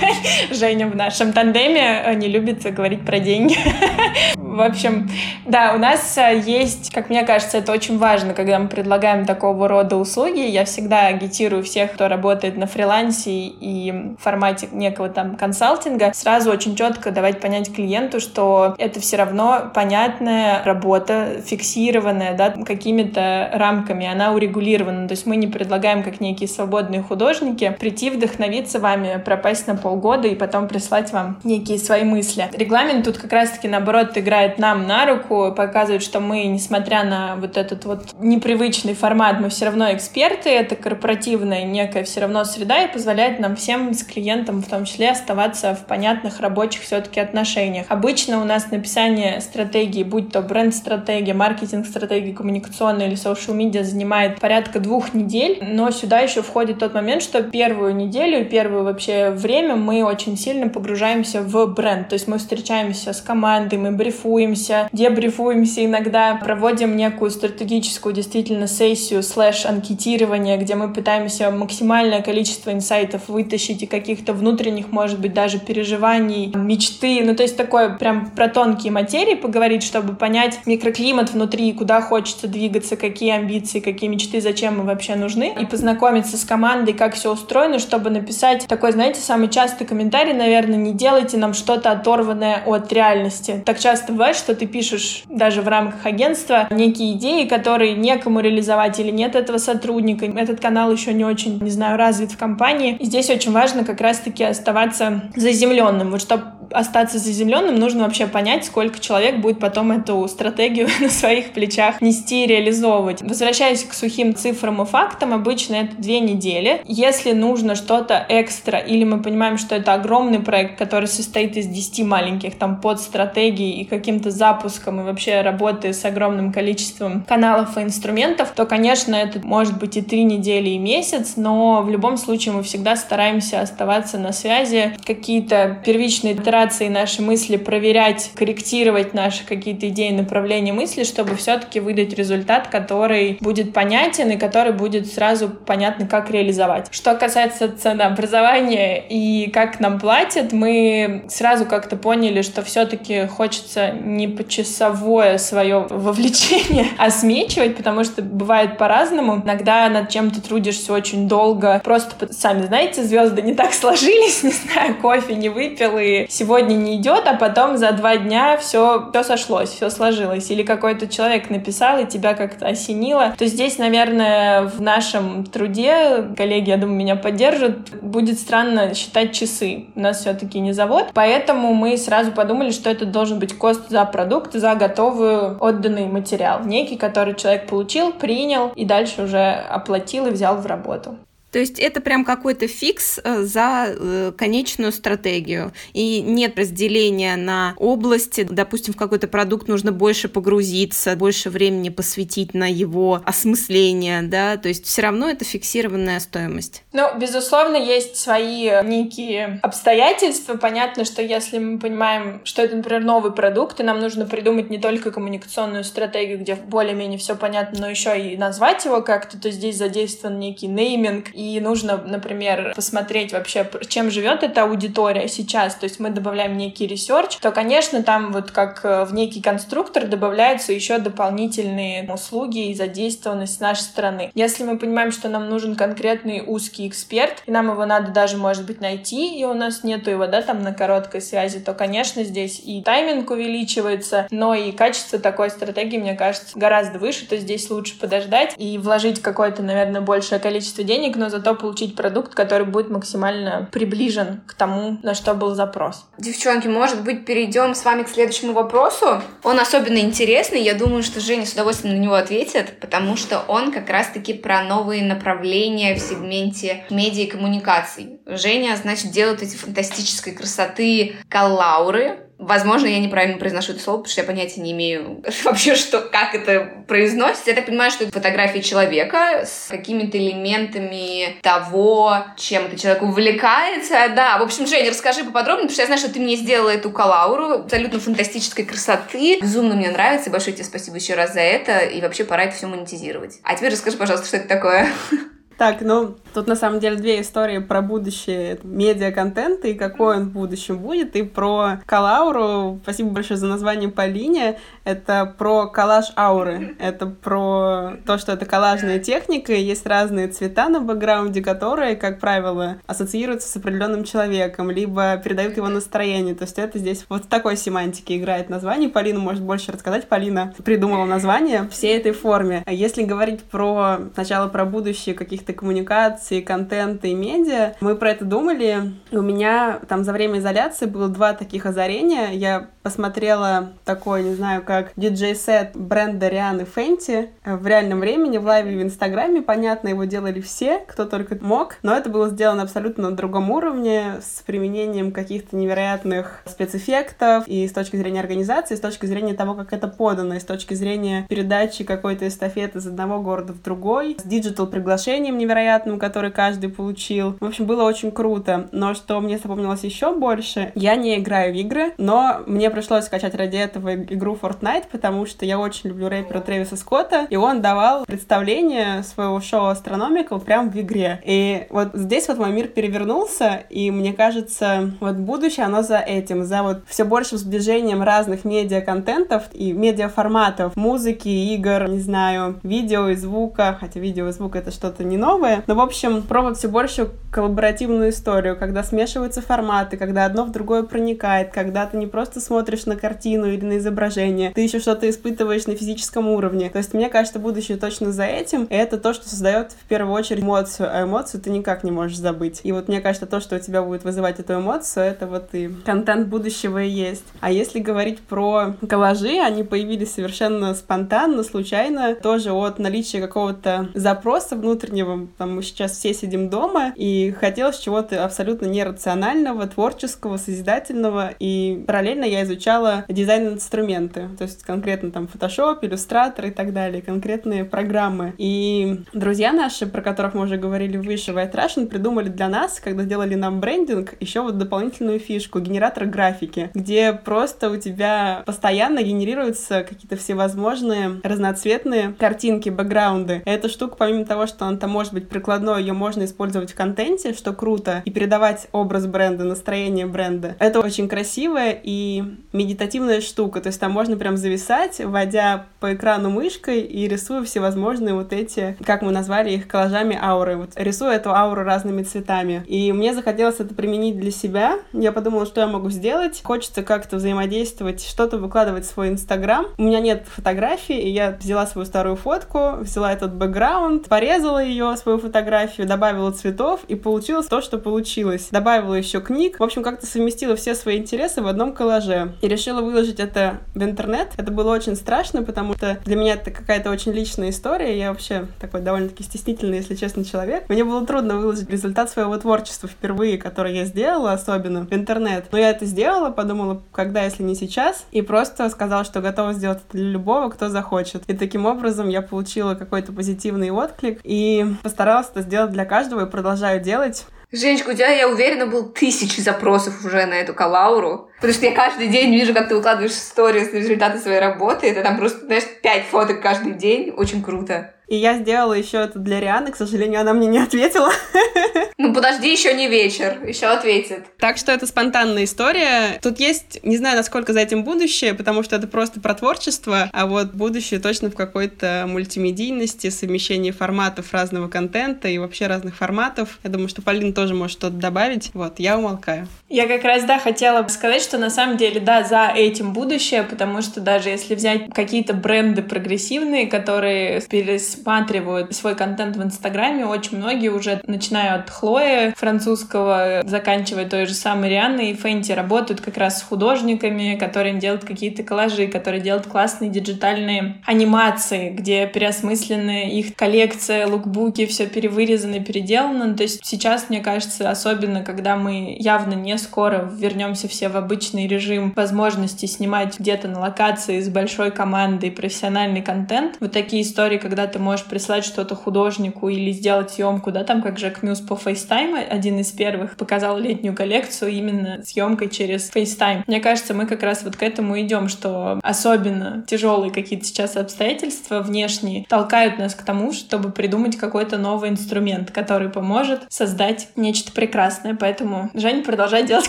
Женя в нашем тандеме не любит говорить про деньги. В общем, да, у нас э, есть, как мне кажется, это очень важно, когда мы предлагаем такого рода услуги. Я всегда агитирую всех, кто работает на фрилансе и в формате некого там консалтинга, сразу очень четко давать понять клиенту, что это все равно понятная работа, фиксированная, да, какими-то рамками, она урегулирована. То есть мы не предлагаем, как некие свободные художники, прийти вдохновиться вами, пропасть на полгода и потом прислать вам некие свои мысли. Регламент тут как раз-таки, наоборот, играет нам на руку, показывает, что мы, несмотря на вот этот вот непривычный формат, мы все равно эксперты, это корпоративная некая все равно среда и позволяет нам всем с клиентом в том числе оставаться в понятных рабочих все-таки отношениях. Обычно у нас написание стратегии, будь то бренд-стратегия, маркетинг-стратегия, коммуникационная или social media занимает порядка двух недель, но сюда еще входит тот момент, что первую неделю, первое вообще время мы очень сильно погружаемся в бренд, то есть мы встречаемся с командой, мы брифуем брифуемся, дебрифуемся иногда, проводим некую стратегическую действительно сессию слэш анкетирование, где мы пытаемся максимальное количество инсайтов вытащить и каких-то внутренних, может быть, даже переживаний, мечты, ну то есть такое прям про тонкие материи поговорить, чтобы понять микроклимат внутри, куда хочется двигаться, какие амбиции, какие мечты, зачем мы вообще нужны, и познакомиться с командой, как все устроено, чтобы написать такой, знаете, самый частый комментарий, наверное, не делайте нам что-то оторванное от реальности. Так часто бывает, что ты пишешь даже в рамках агентства некие идеи, которые некому реализовать или нет этого сотрудника. Этот канал еще не очень, не знаю, развит в компании. И здесь очень важно как раз-таки оставаться заземленным. Вот чтобы остаться заземленным, нужно вообще понять, сколько человек будет потом эту стратегию на своих плечах нести и реализовывать. Возвращаясь к сухим цифрам и фактам, обычно это две недели. Если нужно что-то экстра, или мы понимаем, что это огромный проект, который состоит из 10 маленьких там под стратегий и каким-то запуском и вообще работы с огромным количеством каналов и инструментов, то, конечно, это может быть и три недели, и месяц, но в любом случае мы всегда стараемся оставаться на связи, какие-то первичные итерации наши мысли проверять, корректировать наши какие-то идеи, направления мысли, чтобы все-таки выдать результат, который будет понятен и который будет сразу понятно, как реализовать. Что касается ценообразования и как нам платят, мы сразу как-то поняли, что все-таки хочется не почасовое свое вовлечение осмечивать, потому что бывает по-разному. Иногда над чем-то трудишься очень долго. Просто, сами знаете, звезды не так сложились, не знаю, кофе не выпил, и сегодня не идет, а потом за два дня все, все сошлось, все сложилось. Или какой-то человек написал, и тебя как-то осенило. То здесь, наверное, в нашем труде, коллеги, думаю, меня поддержат, будет странно считать часы. У нас все-таки не завод, поэтому мы сразу подумали, что это должен быть кост за продукт, за готовый отданный материал. Некий, который человек получил, принял и дальше уже оплатил и взял в работу. То есть это прям какой-то фикс э, за э, конечную стратегию. И нет разделения на области. Допустим, в какой-то продукт нужно больше погрузиться, больше времени посвятить на его осмысление, да, то есть все равно это фиксированная стоимость. Ну, безусловно, есть свои некие обстоятельства. Понятно, что если мы понимаем, что это, например, новый продукт, и нам нужно придумать не только коммуникационную стратегию, где более-менее все понятно, но еще и назвать его как-то, то здесь задействован некий нейминг и нужно, например, посмотреть вообще, чем живет эта аудитория сейчас, то есть мы добавляем некий research, то, конечно, там вот как э, в некий конструктор добавляются еще дополнительные услуги и задействованность с нашей стороны. Если мы понимаем, что нам нужен конкретный узкий эксперт, и нам его надо даже, может быть, найти, и у нас нету его, да, там на короткой связи, то, конечно, здесь и тайминг увеличивается, но и качество такой стратегии, мне кажется, гораздо выше, то здесь лучше подождать и вложить какое-то, наверное, большее количество денег, но зато получить продукт, который будет максимально приближен к тому, на что был запрос. Девчонки, может быть, перейдем с вами к следующему вопросу? Он особенно интересный, я думаю, что Женя с удовольствием на него ответит, потому что он как раз-таки про новые направления в сегменте медиа и коммуникаций. Женя, значит, делает эти фантастической красоты калауры, Возможно, я неправильно произношу это слово, потому что я понятия не имею вообще, что, как это произносится. Я так понимаю, что это фотография человека с какими-то элементами того, чем этот человек увлекается. Да, в общем, Женя, расскажи поподробнее, потому что я знаю, что ты мне сделала эту калауру абсолютно фантастической красоты. Безумно мне нравится, большое тебе спасибо еще раз за это, и вообще пора это все монетизировать. А теперь расскажи, пожалуйста, что это такое. Так, ну, тут на самом деле две истории про будущее медиа-контента и какой он в будущем будет, и про Калауру. Спасибо большое за название Полине. Это про коллаж ауры. Это про то, что это коллажная техника, и есть разные цвета на бэкграунде, которые, как правило, ассоциируются с определенным человеком, либо передают его настроение. То есть это здесь вот в такой семантике играет название. Полина может больше рассказать. Полина придумала название всей этой форме. А если говорить про сначала про будущее каких-то каких коммуникации, контента и медиа. Мы про это думали. У меня там за время изоляции было два таких озарения. Я посмотрела такой, не знаю, как диджей-сет бренда Рианы Фенти в реальном времени, в лайве в Инстаграме. Понятно, его делали все, кто только мог, но это было сделано абсолютно на другом уровне, с применением каких-то невероятных спецэффектов и с точки зрения организации, и с точки зрения того, как это подано, и с точки зрения передачи какой-то эстафеты из одного города в другой, с диджитал-приглашением невероятным, который каждый получил. В общем, было очень круто. Но что мне запомнилось еще больше, я не играю в игры, но мне пришлось скачать ради этого игру Fortnite, потому что я очень люблю рэпера Трэвиса Скотта, и он давал представление своего шоу Astronomical прям в игре. И вот здесь вот мой мир перевернулся, и мне кажется, вот будущее, оно за этим, за вот все большим сближением разных медиа-контентов и медиа-форматов, музыки, игр, не знаю, видео и звука, хотя видео и звук это что-то не новое, новое. Но, в общем, пробовать все больше коллаборативную историю, когда смешиваются форматы, когда одно в другое проникает, когда ты не просто смотришь на картину или на изображение, ты еще что-то испытываешь на физическом уровне. То есть, мне кажется, будущее точно за этим, и это то, что создает в первую очередь эмоцию, а эмоцию ты никак не можешь забыть. И вот мне кажется, то, что у тебя будет вызывать эту эмоцию, это вот и контент будущего и есть. А если говорить про коллажи, они появились совершенно спонтанно, случайно, тоже от наличия какого-то запроса внутреннего там мы сейчас все сидим дома, и хотелось чего-то абсолютно нерационального, творческого, созидательного, и параллельно я изучала дизайн-инструменты, то есть конкретно там Photoshop, Illustrator и так далее, конкретные программы. И друзья наши, про которых мы уже говорили выше, White Russian, придумали для нас, когда делали нам брендинг, еще вот дополнительную фишку, генератор графики, где просто у тебя постоянно генерируются какие-то всевозможные разноцветные картинки, бэкграунды. Эта штука, помимо того, что она там может быть прикладной, ее можно использовать в контенте, что круто, и передавать образ бренда, настроение бренда. Это очень красивая и медитативная штука, то есть там можно прям зависать, вводя по экрану мышкой и рисуя всевозможные вот эти, как мы назвали их, коллажами ауры. Вот рисуя эту ауру разными цветами. И мне захотелось это применить для себя. Я подумала, что я могу сделать. Хочется как-то взаимодействовать, что-то выкладывать в свой Инстаграм. У меня нет фотографии, и я взяла свою старую фотку, взяла этот бэкграунд, порезала ее, свою фотографию, добавила цветов, и получилось то, что получилось. Добавила еще книг. В общем, как-то совместила все свои интересы в одном коллаже. И решила выложить это в интернет. Это было очень страшно, потому что для меня это какая-то очень личная история. Я вообще такой довольно-таки стеснительный, если честно, человек. Мне было трудно выложить результат своего творчества впервые, который я сделала, особенно в интернет. Но я это сделала, подумала, когда, если не сейчас, и просто сказала, что готова сделать это для любого, кто захочет. И таким образом я получила какой-то позитивный отклик и постаралась это сделать для каждого и продолжаю делать. Женечка, у тебя, я уверена, был тысячи запросов уже на эту калауру. Потому что я каждый день вижу, как ты выкладываешь истории с результаты своей работы. Это там просто, знаешь, пять фоток каждый день. Очень круто. И я сделала еще это для Рианы, к сожалению, она мне не ответила. Ну подожди, еще не вечер, еще ответит. Так что это спонтанная история. Тут есть, не знаю, насколько за этим будущее, потому что это просто про творчество, а вот будущее точно в какой-то мультимедийности, совмещении форматов разного контента и вообще разных форматов. Я думаю, что Полина тоже может что-то добавить. Вот, я умолкаю. Я как раз, да, хотела сказать, что на самом деле, да, за этим будущее, потому что даже если взять какие-то бренды прогрессивные, которые пересматривают свой контент в Инстаграме, очень многие уже, начиная от Хлои французского, заканчивая той же самой Рианной и Фенти, работают как раз с художниками, которые делают какие-то коллажи, которые делают классные диджитальные анимации, где переосмыслены их коллекция, лукбуки, все перевырезано, переделано. То есть сейчас, мне кажется, особенно когда мы явно не скоро вернемся все в обычный режим возможности снимать где-то на локации с большой командой профессиональный контент, вот такие истории, когда ты можешь прислать что-то художнику или сделать съемку, да, там как Жак Мюс по FaceTime, один из первых показал летнюю коллекцию именно съемкой через FaceTime. Мне кажется, мы как раз вот к этому идем, что особенно тяжелые какие-то сейчас обстоятельства внешние толкают нас к тому, чтобы придумать какой-то новый инструмент, который поможет создать нечто прекрасное. Поэтому, Женя, продолжай делать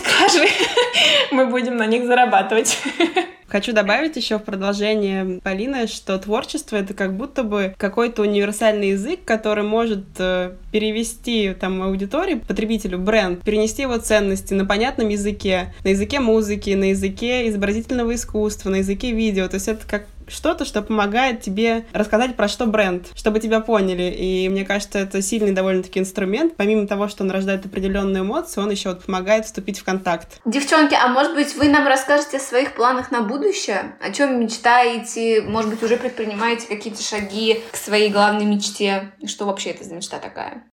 коллажи. Мы будем на них зарабатывать. Хочу добавить еще в продолжение Полины, что творчество — это как будто бы какой-то универсальный язык, который может э, перевести там аудитории, потребителю, бренд, перенести его ценности на понятном языке, на языке музыки, на языке изобразительного искусства, на языке видео. То есть это как что-то, что помогает тебе рассказать про что бренд, чтобы тебя поняли. И мне кажется, это сильный довольно-таки инструмент. Помимо того, что он рождает определенные эмоции, он еще вот помогает вступить в контакт. Девчонки, а может быть вы нам расскажете о своих планах на будущее? О чем мечтаете? Может быть, уже предпринимаете какие-то шаги к своей главной мечте? Что вообще это за мечта такая?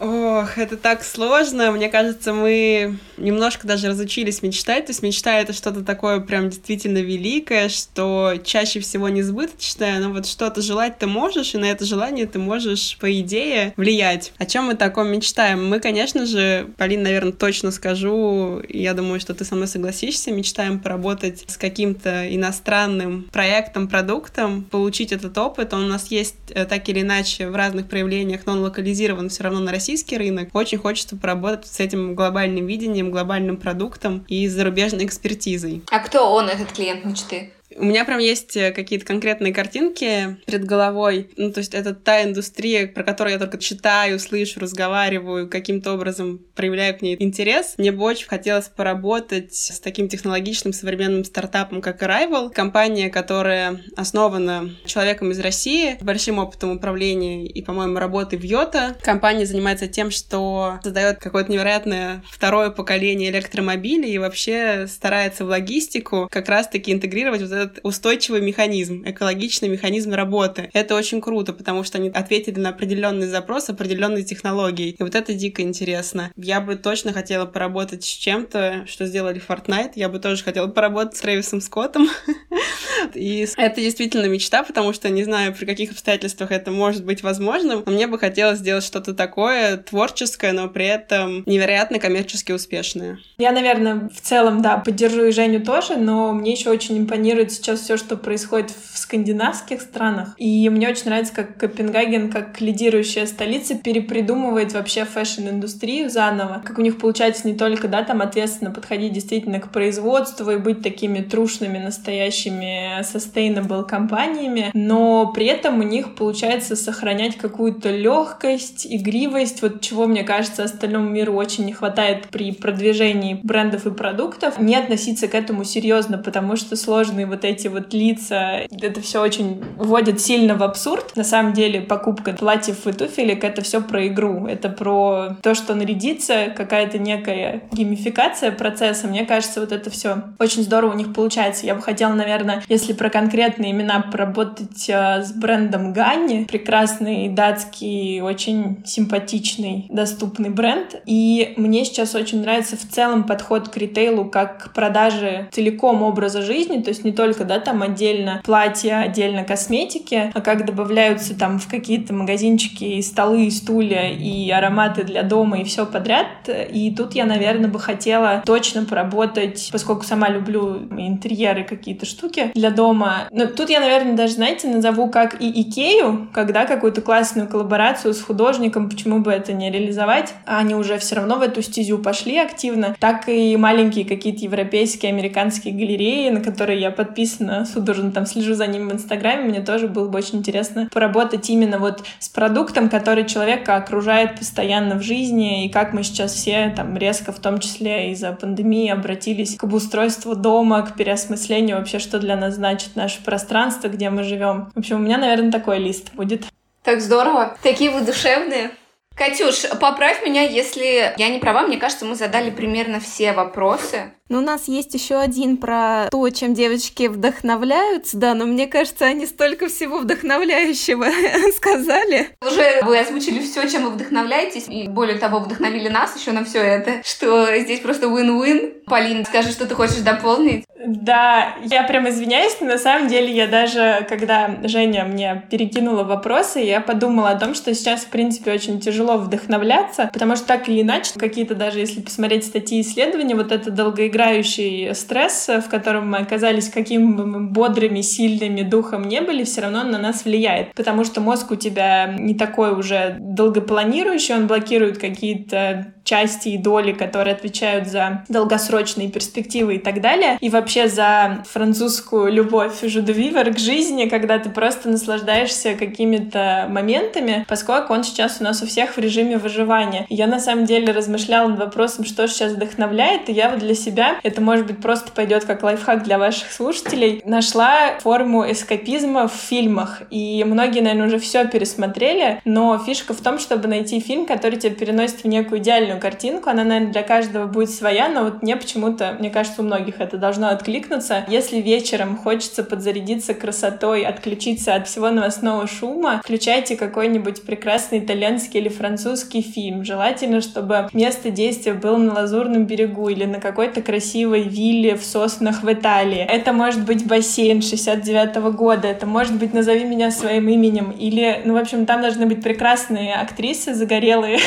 Ох, это так сложно. Мне кажется, мы немножко даже разучились мечтать. То есть мечта — это что-то такое прям действительно великое, что чаще всего несбыточное, но вот что-то желать ты можешь, и на это желание ты можешь, по идее, влиять. О чем мы таком мечтаем? Мы, конечно же, Полин, наверное, точно скажу, я думаю, что ты со мной согласишься, мечтаем поработать с каким-то иностранным проектом, продуктом, получить этот опыт. Он у нас есть э, так или иначе в разных проявлениях, но он локализирован все равно на России российский рынок. Очень хочется поработать с этим глобальным видением, глобальным продуктом и зарубежной экспертизой. А кто он, этот клиент мечты? У меня прям есть э, какие-то конкретные картинки перед головой. Ну, то есть это та индустрия, про которую я только читаю, слышу, разговариваю, каким-то образом проявляю к ней интерес. Мне бы очень хотелось поработать с таким технологичным современным стартапом, как Arrival. Компания, которая основана человеком из России, большим опытом управления и, по-моему, работы в Йота. Компания занимается тем, что создает какое-то невероятное второе поколение электромобилей и вообще старается в логистику как раз-таки интегрировать вот этот устойчивый механизм, экологичный механизм работы. Это очень круто, потому что они ответили на определенный запрос, определенные технологии. И вот это дико интересно. Я бы точно хотела поработать с чем-то, что сделали Fortnite. Я бы тоже хотела поработать с Трэвисом Скоттом. И это действительно мечта, потому что не знаю, при каких обстоятельствах это может быть возможным. Но мне бы хотелось сделать что-то такое творческое, но при этом невероятно коммерчески успешное. Я, наверное, в целом, да, поддержу и Женю тоже, но мне еще очень импонирует анализировать сейчас все, что происходит в скандинавских странах. И мне очень нравится, как Копенгаген, как лидирующая столица, перепридумывает вообще фэшн-индустрию заново. Как у них получается не только, да, там ответственно подходить действительно к производству и быть такими трушными, настоящими sustainable компаниями, но при этом у них получается сохранять какую-то легкость, игривость, вот чего, мне кажется, остальному миру очень не хватает при продвижении брендов и продуктов, не относиться к этому серьезно, потому что сложные вот вот эти вот лица, это все очень вводит сильно в абсурд. На самом деле покупка платьев и туфелек — это все про игру, это про то, что нарядиться, какая-то некая геймификация процесса. Мне кажется, вот это все очень здорово у них получается. Я бы хотела, наверное, если про конкретные имена поработать э, с брендом Ганни, прекрасный датский, очень симпатичный, доступный бренд. И мне сейчас очень нравится в целом подход к ритейлу как к продаже целиком образа жизни, то есть не только, да, там отдельно платья, отдельно косметики, а как добавляются там в какие-то магазинчики и столы, и стулья, и ароматы для дома, и все подряд. И тут я, наверное, бы хотела точно поработать, поскольку сама люблю интерьеры какие-то штуки, для дома. Но тут я, наверное, даже, знаете, назову как и Икею, когда какую-то классную коллаборацию с художником, почему бы это не реализовать, а они уже все равно в эту стезю пошли активно, так и маленькие какие-то европейские, американские галереи, на которые я подписана, судорожно там слежу за ними в Инстаграме, мне тоже было бы очень интересно поработать именно вот с продуктом, который человека окружает постоянно в жизни, и как мы сейчас все там резко, в том числе из-за пандемии, обратились к обустройству дома, к переосмыслению вообще, что для нас значит наше пространство, где мы живем. В общем, у меня, наверное, такой лист будет. Так здорово. Такие вы душевные. Катюш, поправь меня, если я не права. Мне кажется, мы задали примерно все вопросы. Но у нас есть еще один про то, чем девочки вдохновляются, да, но мне кажется, они столько всего вдохновляющего сказали. Уже вы озвучили все, чем вы вдохновляетесь, и более того, вдохновили нас еще на все это, что здесь просто win-win. Полин, скажи, что ты хочешь дополнить? Да, я прям извиняюсь, но на самом деле я даже, когда Женя мне перекинула вопросы, я подумала о том, что сейчас, в принципе, очень тяжело вдохновляться, потому что так или иначе, какие-то даже, если посмотреть статьи исследования, вот это долгоиграющее играющий стресс, в котором мы оказались каким бы мы бодрыми, сильными духом не были, все равно на нас влияет. Потому что мозг у тебя не такой уже долгопланирующий, он блокирует какие-то части и доли, которые отвечают за долгосрочные перспективы и так далее. И вообще за французскую любовь Жудовивер к жизни, когда ты просто наслаждаешься какими-то моментами, поскольку он сейчас у нас у всех в режиме выживания. Я на самом деле размышляла над вопросом, что сейчас вдохновляет, и я вот для себя, это может быть просто пойдет как лайфхак для ваших слушателей, нашла форму эскапизма в фильмах. И многие, наверное, уже все пересмотрели, но фишка в том, чтобы найти фильм, который тебя переносит в некую идеальную картинку, она, наверное, для каждого будет своя, но вот мне почему-то, мне кажется, у многих это должно откликнуться. Если вечером хочется подзарядиться красотой, отключиться от всего новостного шума, включайте какой-нибудь прекрасный итальянский или французский фильм. Желательно, чтобы место действия было на Лазурном берегу или на какой-то красивой вилле в соснах в Италии. Это может быть бассейн 69 -го года, это может быть «Назови меня своим именем», или, ну, в общем, там должны быть прекрасные актрисы, загорелые,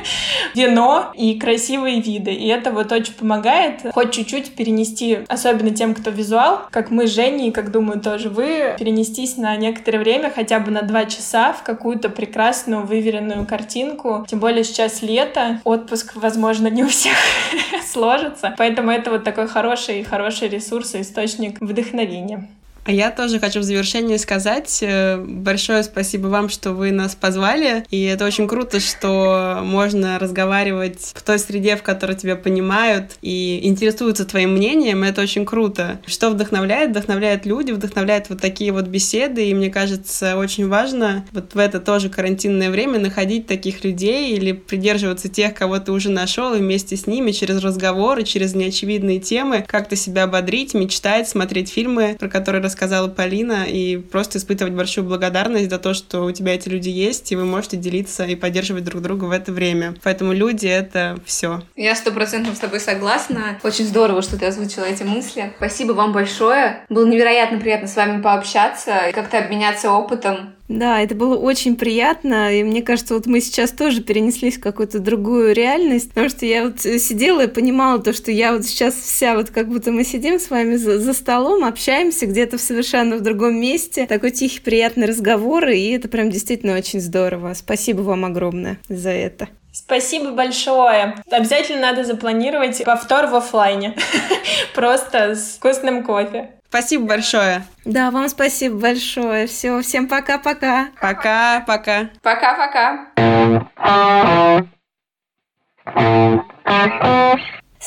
вино, и красивые виды. И это вот очень помогает хоть чуть-чуть перенести, особенно тем, кто визуал, как мы с Женей, как думаю тоже вы, перенестись на некоторое время, хотя бы на два часа в какую-то прекрасную, выверенную картинку. Тем более сейчас лето, отпуск, возможно, не у всех сложится. Поэтому это вот такой хороший, хороший ресурс и источник вдохновения. А я тоже хочу в завершении сказать э, большое спасибо вам, что вы нас позвали. И это очень круто, что можно разговаривать в той среде, в которой тебя понимают и интересуются твоим мнением. Это очень круто. Что вдохновляет? Вдохновляют люди, вдохновляют вот такие вот беседы. И мне кажется, очень важно вот в это тоже карантинное время находить таких людей или придерживаться тех, кого ты уже нашел, и вместе с ними через разговоры, через неочевидные темы как-то себя ободрить, мечтать, смотреть фильмы, про которые сказала Полина, и просто испытывать большую благодарность за то, что у тебя эти люди есть, и вы можете делиться и поддерживать друг друга в это время. Поэтому люди — это все. Я сто процентов с тобой согласна. Очень здорово, что ты озвучила эти мысли. Спасибо вам большое. Было невероятно приятно с вами пообщаться и как-то обменяться опытом. Да, это было очень приятно, и мне кажется, вот мы сейчас тоже перенеслись в какую-то другую реальность, потому что я вот сидела и понимала то, что я вот сейчас вся вот как будто мы сидим с вами за, за столом, общаемся где-то в совершенно в другом месте, такой тихий, приятный разговор, и это прям действительно очень здорово. Спасибо вам огромное за это. Спасибо большое. Обязательно надо запланировать повтор в офлайне. Просто с вкусным кофе. Спасибо большое. Да, вам спасибо большое. Все, всем пока-пока. Пока-пока. Пока-пока.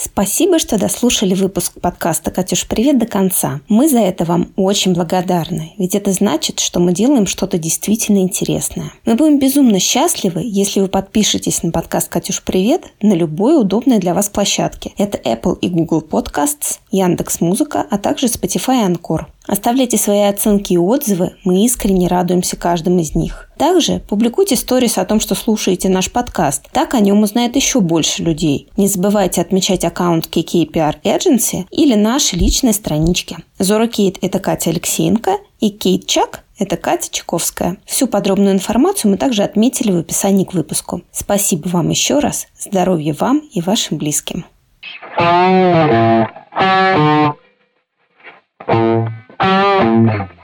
Спасибо, что дослушали выпуск подкаста «Катюш, привет» до конца. Мы за это вам очень благодарны, ведь это значит, что мы делаем что-то действительно интересное. Мы будем безумно счастливы, если вы подпишетесь на подкаст «Катюш, привет» на любой удобной для вас площадке. Это Apple и Google Podcasts, Яндекс Музыка, а также Spotify и Anchor. Оставляйте свои оценки и отзывы, мы искренне радуемся каждым из них. Также публикуйте сторис о том, что слушаете наш подкаст. Так о нем узнает еще больше людей. Не забывайте отмечать аккаунт KKPR Agency или наши личные странички. Зора Кейт – это Катя Алексеенко, и Кейт Чак – это Катя Чаковская. Всю подробную информацию мы также отметили в описании к выпуску. Спасибо вам еще раз. Здоровья вам и вашим близким. Thank you. Oh.